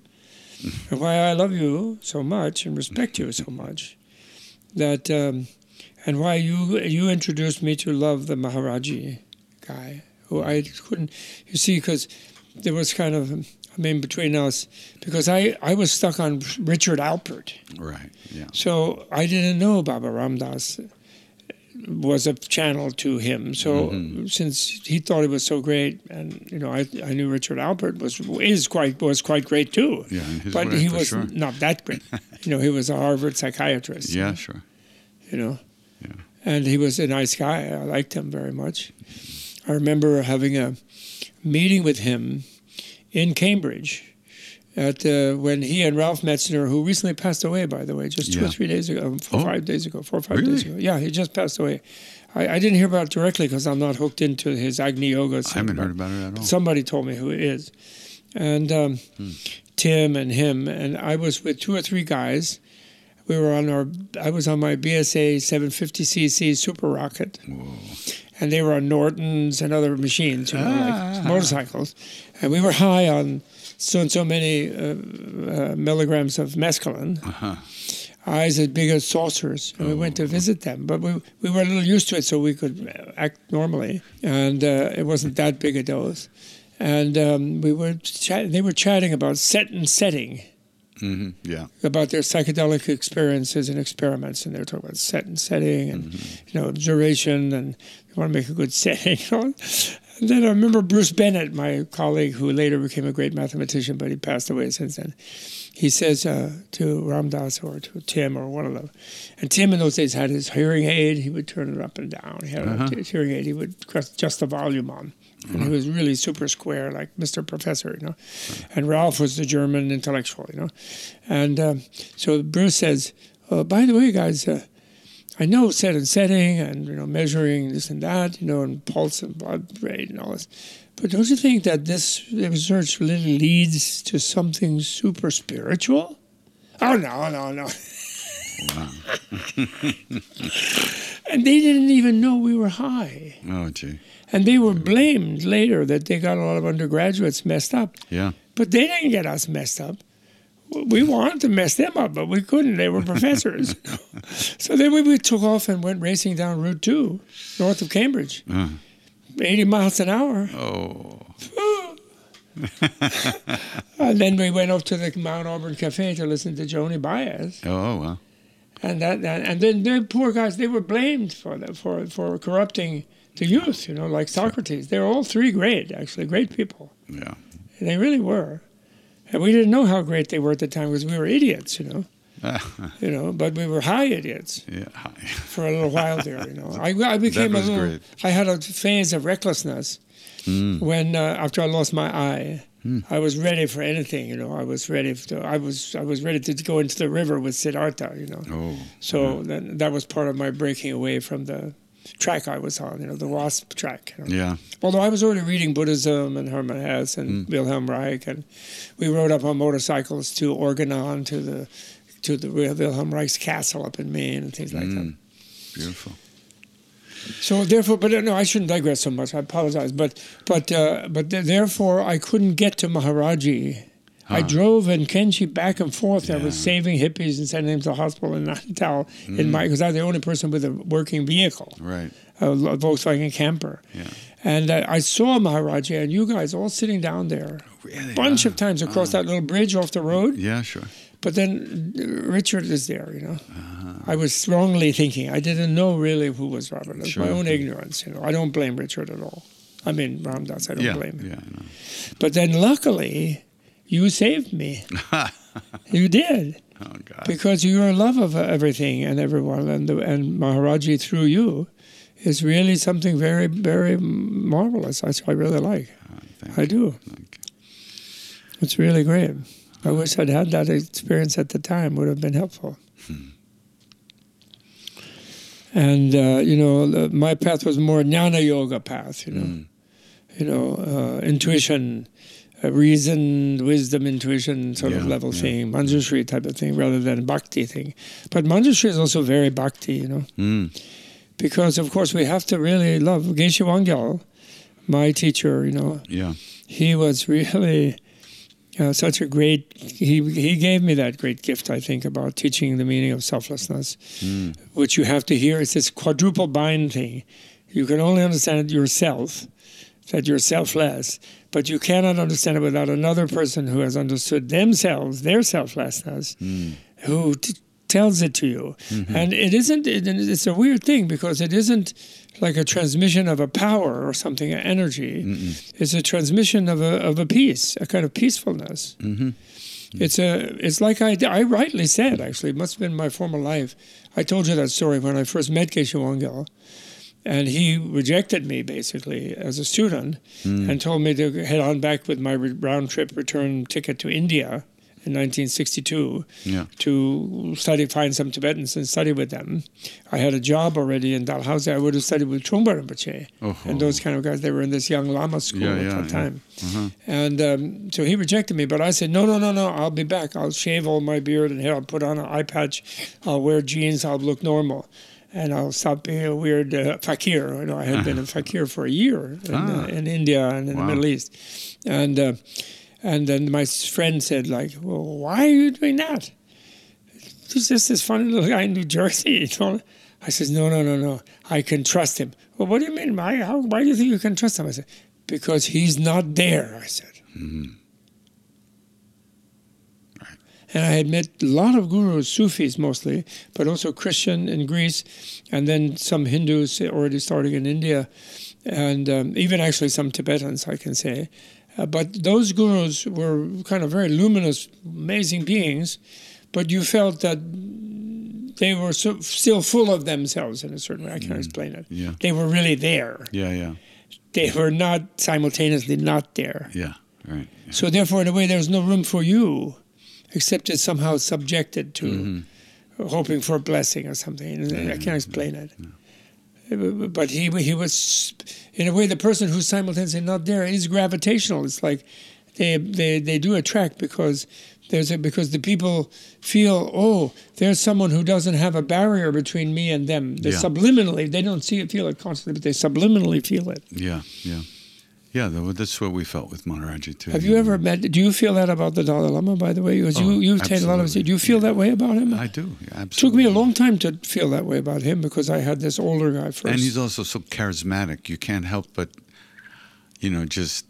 and why I love you so much and respect you so much, that um, and why you you introduced me to love the Maharaji guy, who I couldn't, you see, because there was kind of I mean between us, because I I was stuck on Richard Alpert, Right. Yeah. so I didn't know Baba Ram Dass was a channel to him. So since he thought it was so great, and you know, I, I knew Richard Alpert was is quite was quite great too. Yeah, but he was sure. not that great. [LAUGHS] you know, he was a Harvard psychiatrist. Yeah. Sure. You know, Yeah. and he was a nice guy. I liked him very much. I remember having a meeting with him in Cambridge. At uh, when he and Ralph Metzner, who recently passed away, by the way, just two or three days ago, four or Oh. five days ago, four or five days ago. Yeah, he just passed away. I, I didn't hear about it directly because I'm not hooked into his Agni Yoga. I haven't heard about it at all. Somebody told me who it is, and um, Tim and him, and I was with two or three guys. We were on our. I was on my BSA 750cc super rocket, and they were on Nortons and other machines, you know, like motorcycles, and we were high on so and so many uh, uh, milligrams of mescaline. Eyes as big as saucers, and we went to visit them. But we we were a little used to it, so we could act normally, and uh, it wasn't that big a dose. And um, we were chat- they were chatting about set and setting hmm Yeah. about their psychedelic experiences and experiments, and they were talking about set and setting and you know duration, and you want to make a good [LAUGHS] setting. And then I remember Bruce Bennett, my colleague, who later became a great mathematician, but he passed away since then. He says uh, to Ram Dass or to Tim or one of them, and Tim in those days had his hearing aid. He would turn it up and down. He had a his hearing aid. He would adjust the volume on. And he was really super square, like Mr. Professor, you know. And Ralph was the German intellectual, you know. And um, so Bruce says, oh, by the way, guys, uh, I know set and setting and, you know, measuring this and that, you know, and pulse and blood rate and all this. But don't you think that this research really leads to something super spiritual? Oh, no, no, no. [LAUGHS] and they didn't even know we were high. Oh, gee. And they were blamed later that they got a lot of undergraduates messed up. Yeah. But they didn't get us messed up. We wanted to mess them up, but we couldn't. They were professors. [LAUGHS] so then we, we took off and went racing down Route 2, north of Cambridge, Uh, 80 miles an hour. oh, [LAUGHS] And then we went up to the Mount Auburn Cafe to listen to Joni Baez. oh, well. And that, that and then the poor guys, they were blamed for that, for, for corrupting the youth, you know, like Socrates. They were all three great, actually, great people. Yeah. They really were. And we didn't know how great they were at the time because we were idiots, you know. [LAUGHS] You know, but we were high idiots yeah. hi. [LAUGHS] for a little while there. You know, I, I became a was little. great. I had a phase of recklessness Mm. when uh, after I lost my eye. I was ready for anything. You know, I was ready to. I was I was ready to go into the river with Siddhartha. You know, Oh. so then that was part of my breaking away from the track I was on. You know, the WASP track. You know? Yeah. Although I was already reading Buddhism and Hermann Hesse and Mm. Wilhelm Reich, and we rode up on motorcycles to Organon to the to the Wilhelm Reich's castle up in Maine and things like that. Mm. Beautiful. So therefore, but uh, no, I shouldn't digress so much. I apologize, but but uh, but th- therefore, I couldn't get to Maharaji. I drove in Kainchi back and forth. I was saving hippies and sending them to the hospital in Natal in Mm. my because I was the only person with a working vehicle, Right. a Volkswagen camper. Yeah. And uh, I saw Maharaji and you guys all sitting down there, Really? bunch Ah. of times across that little bridge off the road. Yeah, sure. But then uh, Richard is there, you know. Uh-huh. I was wrongly thinking. I didn't know really who was Robert. That's my Sure. own ignorance, you know. I don't blame Richard at all. I mean, Ram Dass, I don't yeah. blame him. Yeah. I know. But then luckily, you saved me. [LAUGHS] you did. Oh God. Because your love of everything and everyone and, the, and Maharaji through you is really something very, very marvelous. I, I really like. Oh, I do. It's really great. I wish I'd had that experience at the time. Would have been helpful. And uh, you know, the, my path was more jnana yoga path. You know, Mm. you know, uh, intuition, reason, wisdom, intuition sort of level yeah. thing, Manjushri type of thing, rather than bhakti thing. But Manjushri is also very bhakti. You know, Mm. because of course we have to really love Geshe Wangyal, my teacher. You know, Yeah. he was really uh, such a great he he gave me that great gift i think about teaching the meaning of selflessness Mm. which you have to hear it's this quadruple bind thing you can only understand it yourself that you're selfless but you cannot understand it without another person who has understood themselves their selflessness Mm. who t- tells it to you. And it isn't it, it's a weird thing because it isn't like a transmission of a power or something an energy. It's a transmission of a, of a peace a kind of peacefulness. Mhm. it's a it's like I, I rightly said actually it must have been my former life. I told you that story when I first met Geshe Wangyal and he rejected me basically as a student and told me to head on back with my round trip return ticket to India in 1962 Yeah. to study, find some Tibetans and study with them. I had a job already in Dalhousie. I would have studied with Trungpa Rinpoche Oh. and those kind of guys. They were in this young Lama school Yeah, at yeah, that time. Uh-huh. And um, so he rejected me, but I said, no, no, no, no, I'll be back. I'll shave all my beard and hair. I'll put on an eye patch. I'll wear jeans. I'll look normal. And I'll stop being a weird uh, fakir. You know, I had been a fakir for a year in, Ah. uh, in India and in Wow. the Middle East. And uh, and then my friend said, like, well, why are you doing that? He's just this funny little guy in New Jersey. [LAUGHS] You know? I says, no, no, no, no. I can trust him. Well, what do you mean? Why, how, why do you think you can trust him? I said, because he's not there, I said. And I had met a lot of gurus, Sufis mostly, but also Christian in Greece, and then some Hindus already starting in India, and um, even actually some Tibetans, I can say. Uh, but those gurus were kind of very luminous, amazing beings, but you felt that they were so, still full of themselves in a certain way. I can't explain it. Yeah. They were really there. Yeah. Yeah. They were not simultaneously not there. Yeah. Right. Yeah. So therefore, in a way, there's no room for you, except it's somehow subjected to Mm-hmm. hoping for a blessing or something. I can't explain it. But he he was, in a way, the person who's simultaneously not there is gravitational. It's like they they, they do attract because there's a, because the people feel oh there's someone who doesn't have a barrier between me and them. They Yeah. subliminally they don't see it feel it constantly, but they subliminally feel it. Yeah, yeah, Yeah, that's what we felt with Maharaji too. Have you ever met? Do you feel that about the Dalai Lama? By the way, because Oh, you you've taken a lot of. absolutely. Do you feel that way about him? I do. Yeah, It took me a long time to feel that way about him because I had this older guy first. And he's also so charismatic. You can't help but, you know, just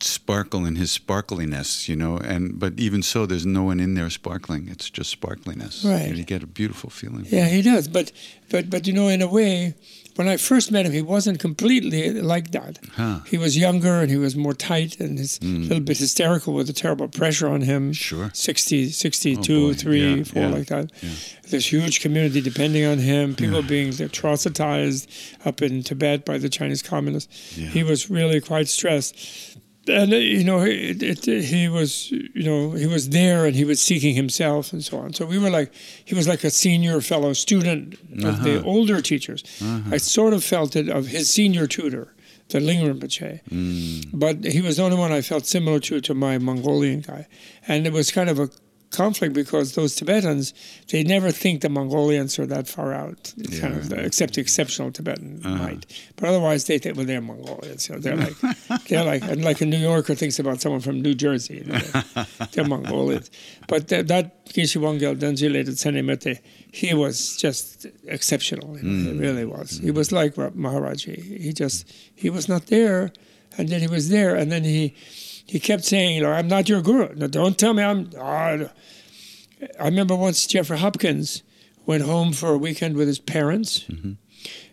sparkle in his sparkliness, you know. And but even so, there's no one in there sparkling. It's just sparkliness. Right. And you get a beautiful feeling. Yeah, he does. But but but you know, in a way, when I first met him, he wasn't completely like that. Huh. He was younger and he was more tight and he's a hmm. little bit hysterical with the terrible pressure on him. Sure. 60, 62, Oh, 3, Yeah, 4, yeah, like that. yeah. This huge community depending on him, people being atrocitized up in Tibet by the Chinese communists. He was really quite stressed. And uh, you know, it, it, he was, you know, he was there, and he was seeking himself, and so on. So we were like, he was like a senior fellow student of the uh-huh. older teachers. Uh-huh. I sort of felt it of his senior tutor, the Ling Rinpoche. Mm. But he was the only one I felt similar to to my Mongolian guy, and it was kind of a conflict because those Tibetans they never think the Mongolians are that far out, kind of, except the exceptional Tibetan uh-huh. might. But otherwise, they think well they're Mongolians. You know, they're like they're like and like a New Yorker thinks about someone from New Jersey. You know, they're, they're Mongolians. But that, that Geshe Wangyal Dangile Tsenemete, he was just exceptional. You know, He hmm. really was. He hmm. was like Ra- Maharaji. He just he was not there, and then he was there, and then he he kept saying, you know, I'm not your guru. No, don't tell me I'm. I remember once Jeffrey Hopkins went home for a weekend with his parents. Mm-hmm.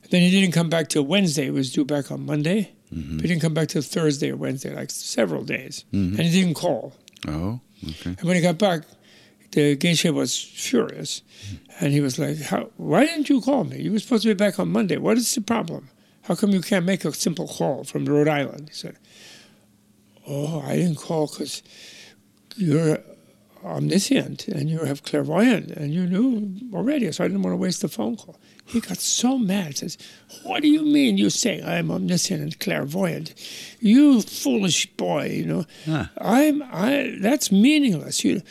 Then he didn't come back till Wednesday. He was due back on Monday. Mm-hmm. But he didn't come back till Thursday or Wednesday, like several days. Mm-hmm. And he didn't call. Oh, okay. And when he got back, the Geshe was furious. Mm. And he was like, How, Why didn't you call me? You were supposed to be back on Monday. What is the problem? How come you can't make a simple call from Rhode Island? He said, Oh, I didn't call because you're omniscient and you have clairvoyant and you knew already, so I didn't want to waste the phone call. He got so mad. Says, "What do you mean you say I'm omniscient and clairvoyant? You foolish boy! You know, Huh. I'm I. That's meaningless. You,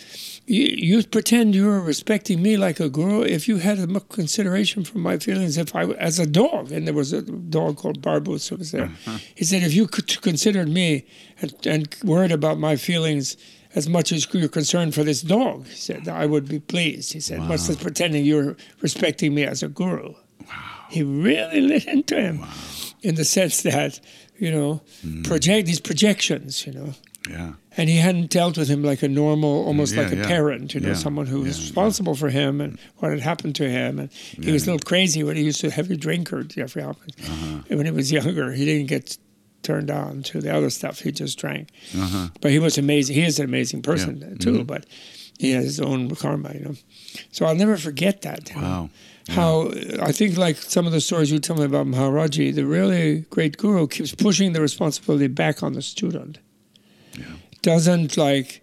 you, you pretend you're respecting me like a guru. If you had a consideration for my feelings, if I as a dog, and there was a dog called Barbus who was there. Mm-hmm. He said, if you considered me and, and worried about my feelings." As much as you're concerned for this dog, he said, I would be pleased. He said, what's this pretending you're respecting me as a guru? He really lit into him in the sense that, you know, mm. project these projections, you know. Yeah. And he hadn't dealt with him like a normal, almost Yeah, like a yeah. parent, you know, Yeah, someone who was responsible for him and what had happened to him. And he was a little crazy when he used to heavy drinker, Jeffrey Hopkins. Uh-huh. And when he was younger, he didn't get turned on to the other stuff. He just drank. Uh-huh. But he was amazing. He is an amazing person Yeah. too. Mhm. But he has his own karma, you know. So I'll never forget that. Wow. How I think, like some of the stories you tell me about Maharaji, the really great guru keeps pushing the responsibility back on the student. Doesn't like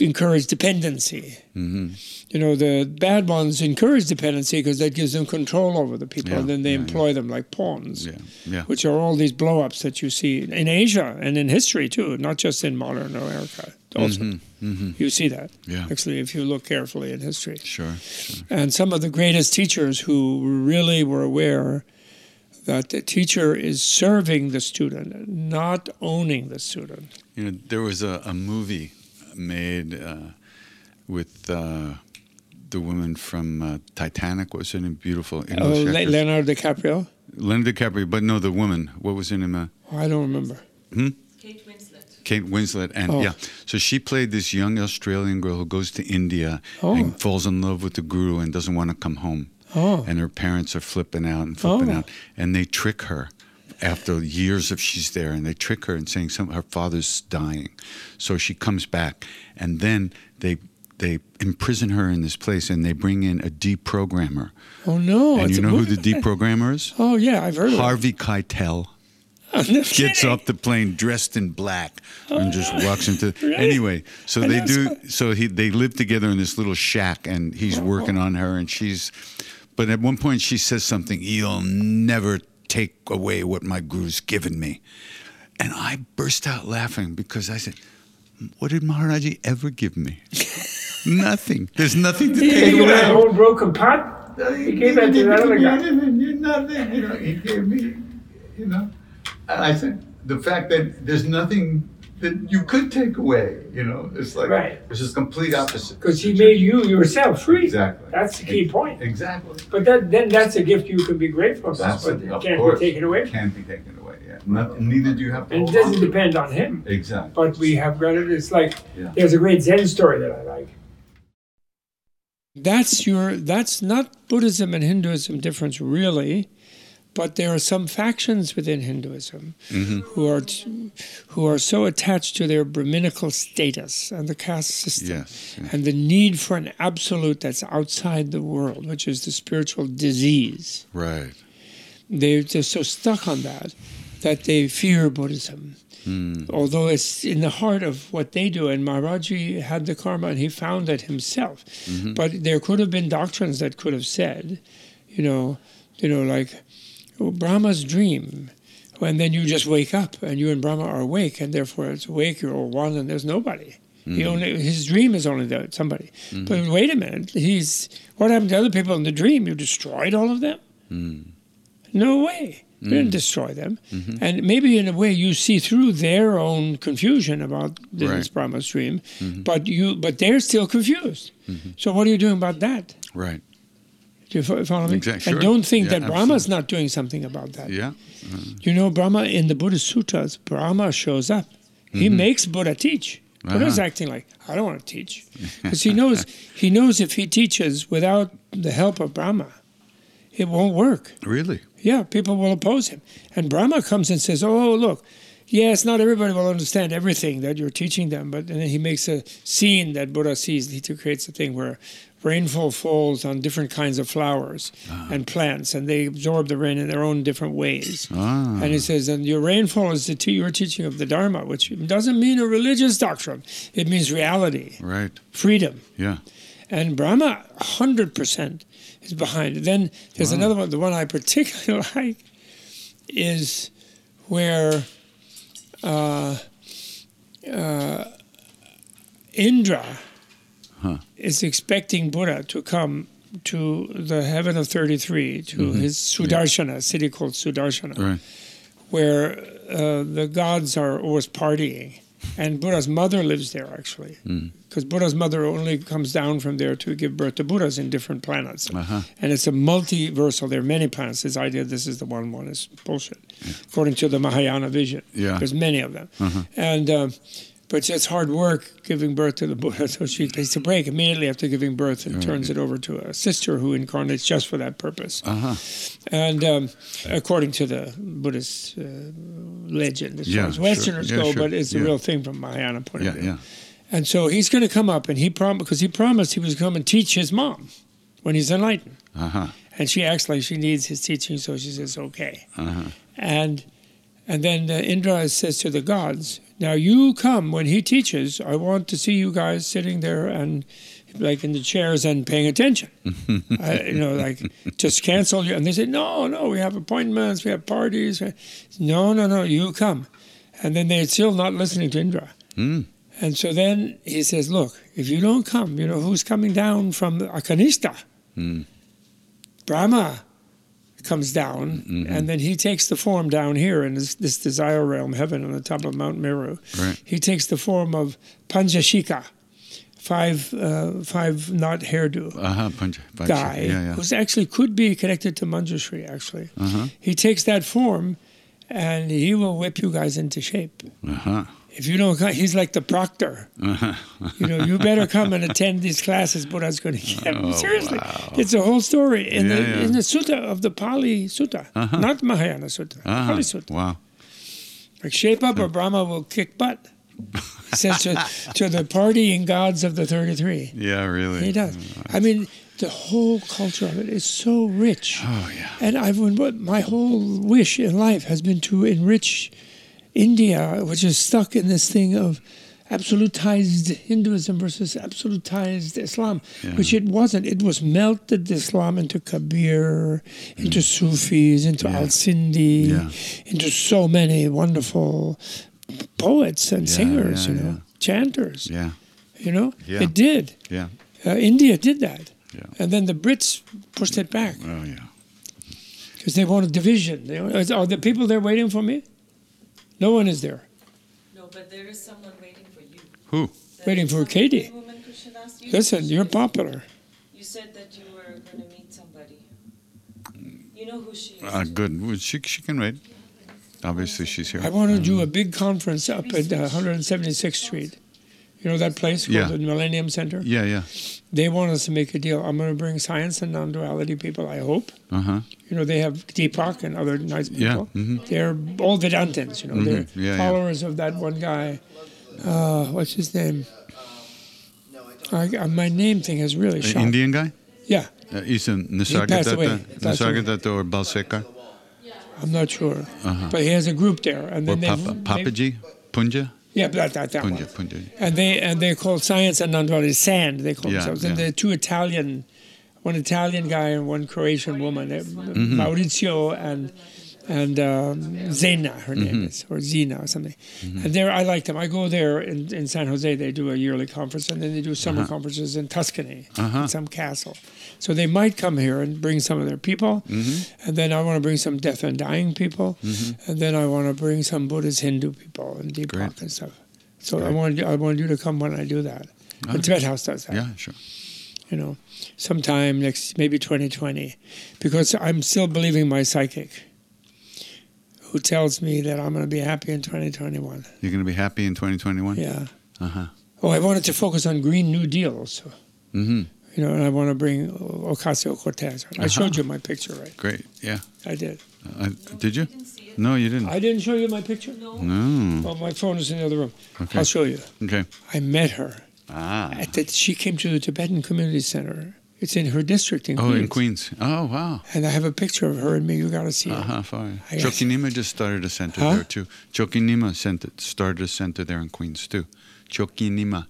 encourage dependency. Mm-hmm. You know, the bad ones encourage dependency because that gives them control over the people, Yeah, and then they yeah, yeah. employ them like pawns Yeah. Yeah. which are all these blow-ups that you see in Asia and in history too, not just in modern America. Also, Mm-hmm. you see that Yeah. actually if you look carefully in history. Sure. Sure. And some of the greatest teachers who really were aware that the teacher is serving the student, not owning the student. You know, there was a, a movie made uh, with uh, the woman from uh, Titanic. What was her name? Beautiful Oh, English Le- actress. Leonardo DiCaprio. Leonardo DiCaprio, but no, the woman. What was her name? Uh, Oh, I don't remember. Kate Winslet. Kate Winslet, and Oh. yeah, so she played this young Australian girl who goes to India Oh. and falls in love with the guru and doesn't want to come home, Oh, and her parents are flipping out and flipping Oh. out, and they trick her after years of she's there, and they trick her and saying some her father's dying, so she comes back, and then they they imprison her in this place, and they bring in a deprogrammer, oh no! and you know who the deprogrammer is? Oh yeah, I've heard of Harvey Keitel. [LAUGHS] No gets kidding. off the plane dressed in black and just [LAUGHS] walks into Really? anyway so they do so he they live together in this little shack and he's working oh. on her and she's but at one point she says something you'll never take away what my guru's given me and i burst out laughing because i said what did maharaji ever give me [LAUGHS] nothing there's nothing to He take away that old broken pot. Uh, he gave that to that other guy. Nothing, you know, he gave me, you know. And I said, the fact that there's nothing that you could take away. You know, it's like Right. it's just complete opposite. Because he made you yourself free. Exactly. That's the key point. Exactly. But that, then that's a gift you can be grateful for, That's but it, it can't course. be taken away. Can't be taken away. Yeah. Not, neither do you have to. And it doesn't to depend on him. Exactly. But we have granted it's like Yeah. there's a great Zen story that I like. That's your that's not Buddhism and Hinduism difference really, but there are some factions within Hinduism mm-hmm. who are t- who are so attached to their Brahminical status and the caste system Yes. yeah. and the need for an absolute that's outside the world, which is the spiritual disease. Right. They're just so stuck on that that they fear Buddhism. Hmm. Although it's in the heart of what they do, and Maharaji had the karma and he found it himself. Mm-hmm. But there could have been doctrines that could have said, you know, you know, like Oh, Brahma's dream, and then you just wake up and you and Brahma are awake, and therefore it's awake, you're all one, and there's nobody. He mm. only his dream is only that somebody. Mm. But wait a minute, he's what happened to other people in the dream? You destroyed all of them? Mm. No way. You didn't destroy them. Mm-hmm. And maybe in a way you see through their own confusion about this Right. Brahma's dream, mm-hmm. but you but they're still confused. Mm-hmm. So what are you doing about that? Right. Do you follow me? Exact- And sure. don't think Yeah, that Brahma's absolutely. not doing something about that. Yeah. You know, Brahma in the Buddhist sutras, Brahma shows up. He makes Buddha teach. Buddha's Uh-huh. acting like I don't want to teach [LAUGHS] because he knows he knows if he teaches without the help of Brahma, it won't work. Really. Yeah, people will oppose him. And Brahma comes and says, Oh, look, yes, not everybody will understand everything that you're teaching them. But and then he makes a scene that Buddha sees. He creates a thing where rainfall falls on different kinds of flowers and plants, and they absorb the rain in their own different ways. Ah. And he says, and your rainfall is the your teaching of the Dharma, which doesn't mean a religious doctrine. It means reality, Right. freedom. Yeah. And Brahma, 100% is behind it. Then there's another one, the one I particularly [LAUGHS] like is where uh, uh, Indra Huh. is expecting Buddha to come to the heaven of 33, to his Sudarshana, city called Sudarshana Right. where uh, the gods are always partying. And Buddha's mother lives there, actually. Because Buddha's mother only comes down from there to give birth to Buddhas in different planets. Uh-huh. And it's a multiversal. There are many planets. This idea this is the one one is bullshit, according to the Mahayana vision. Yeah. There's many of them. And um, but it's hard work giving birth to the Buddha. [LAUGHS] So she takes a break immediately after giving birth and turns it over to a sister who incarnates just for that purpose. Uh-huh. And um, according to the Buddhist uh, legend, as Yeah, far as sure. Westerners Yeah, go, sure. but it's a Yeah. real thing from Mahayana point of view. Yeah. And so he's going to come up, and he promised because he promised he was going to come and teach his mom when he's enlightened. Uh-huh. And she acts like she needs his teaching, so she says, "Okay." Uh-huh. And and then uh, Indra says to the gods, "Now you come when he teaches. I want to see you guys sitting there and." Like in the chairs and paying attention, [LAUGHS] I, you know, like just cancel you. And they say, no, no, we have appointments, we have parties. No, no, no, you come. And then they're still not listening to Indra. Mm. And so then he says, look, if you don't come, you know, who's coming down from Akanista? Mm. Brahma comes down, Mm-hmm. and then he takes the form down here in this, this desire realm, heaven, on the top of Mount Meru. Right. He takes the form of Panchashikha, five uh, five knot hairdo Uh-huh. Guy, Yeah. Yeah. who's actually could be connected to Manjushri. Actually, Uh-huh. he takes that form, and he will whip you guys into shape. Uh-huh. If you don't come, he's like the proctor. Uh-huh. You know, you better [LAUGHS] come and attend these classes Buddha's going to give. Oh, Seriously, wow. it's a whole story in Yeah, the yeah. in the sutta of the Pali Sutta, Uh-huh. not Mahayana Sutta, Uh-huh. Pali Sutta. Wow. Like shape up or Brahma will kick butt. He says to, [LAUGHS] to the partying gods of the 33. Yeah, really. He does. I mean, the whole culture of it is so rich. Oh, yeah. And I've my whole wish in life has been to enrich India, which is stuck in this thing of absolutized Hinduism versus absolutized Islam, Yeah. which it wasn't. It was melted Islam into Kabir, into Sufis, into Mm. Yeah. Al Sindi, Yeah. into so many wonderful poets and singers, you know, chanters. Yeah. You know, it did. Yeah. Uh, India did that. Yeah. And then the Brits pushed it back Oh, yeah. because they wanted division. They, are the people there waiting for me? No one is there. No, but there is someone waiting for you. Who? Waiting for Katie. You- Listen, you're popular. You said that you were going to meet somebody. You know who she is. Uh, good. Well, she she can wait. Obviously, she's here. I want to do a big conference up at uh, 176th Street. You know that place called Yeah. the Millennium Center? Yeah, yeah. They want us to make a deal. I'm going to bring science and non-duality people, I hope. Uh huh. You know, they have Deepak and other nice Yeah. people. hmm They're all Vedantins, you know. They're Mhm. Yeah, yeah. followers of that one guy. Uh, what's his name? I, uh, my name thing has really shot. Indian guy? Yeah, Uh, he's passed. Nisargadatta, away. Nisargadatta or Balsekar? I'm not sure. Uh-huh. But he has a group there. And Or then Papa, they, Papaji? Punja? Yeah, that, that, that Punja, one. Punja. And they and they call science and non-duality sand. They call Yeah, themselves. And yeah. they're two Italian, one Italian guy and one Croatian woman, Mm-hmm. Maurizio and and um, Zena, her Mm-hmm. name is, or Zena or something. And there, I like them. I go there in, in San Jose. They do a yearly conference, and then they do summer conferences in Tuscany, Uh-huh. in some castle. So they might come here and bring some of their people, Mm-hmm. and then I want to bring some death and dying people, and then I want to bring some Buddhist Hindu people and Deepak Great. and stuff. So I want I want you to come when I do that. The Ah. Tibet House does that. Yeah, sure. You know, sometime next, maybe 2020, because I'm still believing my psychic, who tells me that I'm going to be happy in 2021. You're going to be happy in 2021? Yeah. Uh huh. Oh, I wanted to focus on Green New Deal also. Mm-hmm. You know, and I want to bring Ocasio Cortez. I Uh-huh. showed you my picture, right? Great. Yeah. I did. Uh, did you? No, you didn't. I didn't show you my picture. no. Oh, my phone is in the other room. Okay. I'll show you. Okay. I met her Ah. at the, she came to the Tibetan Community Center. It's in her district in Oh, Queens. in Queens. Oh, wow. And I have a picture of her and me. You got to see it. huh. Fine. I Chokyi Nyima just started a center Huh? there too. Chokyi Nyima center started a center there in Queens too. Chokyi Nyima.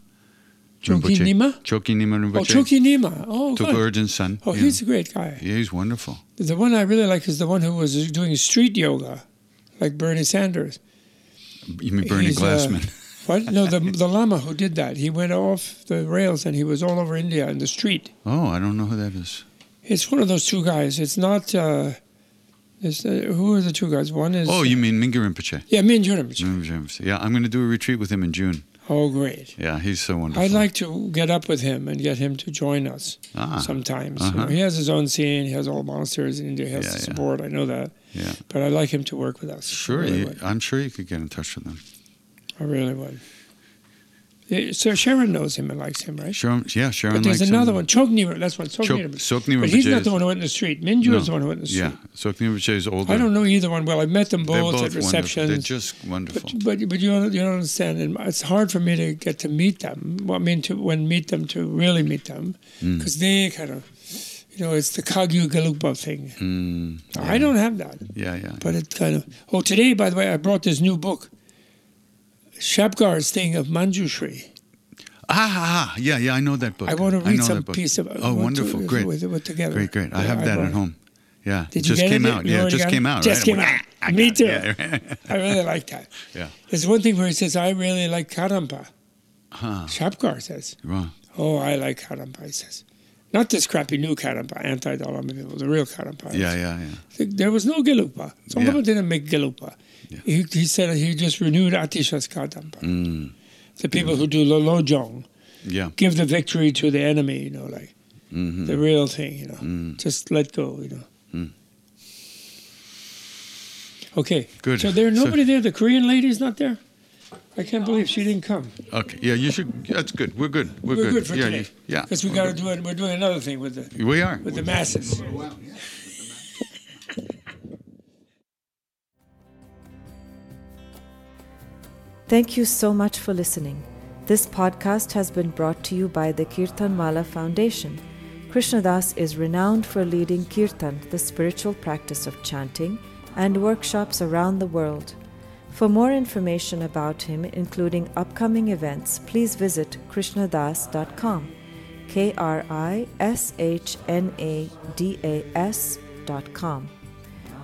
Rinpoche. Chokyi Nyima? Chokinima Oh, Chokyi Nyima. Oh, Tulku Urgyen's son. Oh, he's a great guy. Yeah, he's wonderful. The one I really like is the one who was doing street yoga, like Bernie Sanders. You mean Bernie He's, uh, Glassman? What? No, the the Lama who did that. He went off the rails and he was all over India in the street. oh, I don't know who that is. It's one of those two guys. It's not. Uh, it's, uh, who are the two guys? One is. Oh, you mean Mingyur Rinpoche? Yeah. Mingyur Rinpoche. Yeah, I'm going to do a retreat with him in June. Oh, great. Yeah, he's so wonderful. I'd like to get up with him and get him to join us Ah, sometimes. Uh-huh. know, he has his own scene. He has all monasteries in India. He has Yeah, the yeah. support. I know that. Yeah. But I'd like him to work with us. Sure, really you. I'm sure you could get in touch with him. I really would. Yeah, So Sharon knows him and likes him, right? Sharon, yeah, Sharon But there's likes another him. one, Chogni. That's one, Chok- Chogni. But he's not the one who went in the street. Mingyur No. is the one who went in the street. Yeah, Rinpoche is older. I don't know either one well. I've met them both, both at wonderful. receptions. They're just wonderful. But, but but you don't you don't understand. and It's hard for me to get to meet them. Well, I mean, to when meet them to really meet them, Hmm. because they kind of, you know, it's the Kagyu Gelugpa thing. Mm, I don't have that, yeah, yeah. but it kind of. Oh, today, by the way, I brought this new book. Shabkar's thing of Manjushri. Ah, ah, ah, yeah, yeah, I know that book. I want to I read some piece of. Oh, wonderful, to, great, With, with together. great, great. I have that brought at home. Yeah, Did it just came it? out. You Yeah, it just got came out. Just right? came out. "Ah, I Me too. Yeah. I really like that. Yeah. There's one thing where he says, I really like Karmapa. Huh. Shabgar says, Wrong. Oh, I like Karmapa, he says. Not this crappy new Karmapa, anti Dalai people, the real Karmapa. Yeah, yeah, yeah. There was no Gelugpa. Tsongkhapa Yeah. didn't make Gelugpa. Yeah. He, he said he just renewed Atisha's Kadampa. Mm, The people who do Lolojong yeah. give the victory to the enemy, you know, like hmm the real thing, you know. Mm. Just let go, you know. Mm. Okay. Good. So there's So- nobody there. The Korean lady's not there. I can't believe she didn't come. Okay. Yeah, you should. That's good. We're good. We're, We're good for yeah, today. you- Yeah. Because we got to do it. We're doing another thing with the We are. with the masses. Thank you so much for listening. This podcast has been brought to you by the Kirtanwallah Foundation. Krishna Das is renowned for leading kirtan, the spiritual practice of chanting, and workshops around the world. For more information about him, including upcoming events, please visit krishnadas.com. K R I S H N A D A S.com.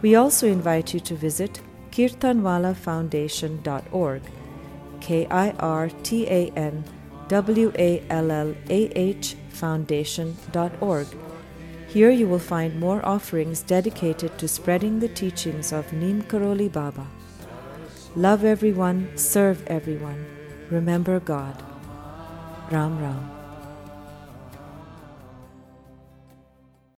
We also invite you to visit kirtanwallahfoundation.org. K I R T A N W A L L A H Foundation.org. Here you will find more offerings dedicated to spreading the teachings of Neem Karoli Baba. Love everyone, serve everyone. Remember God. Ram Ram.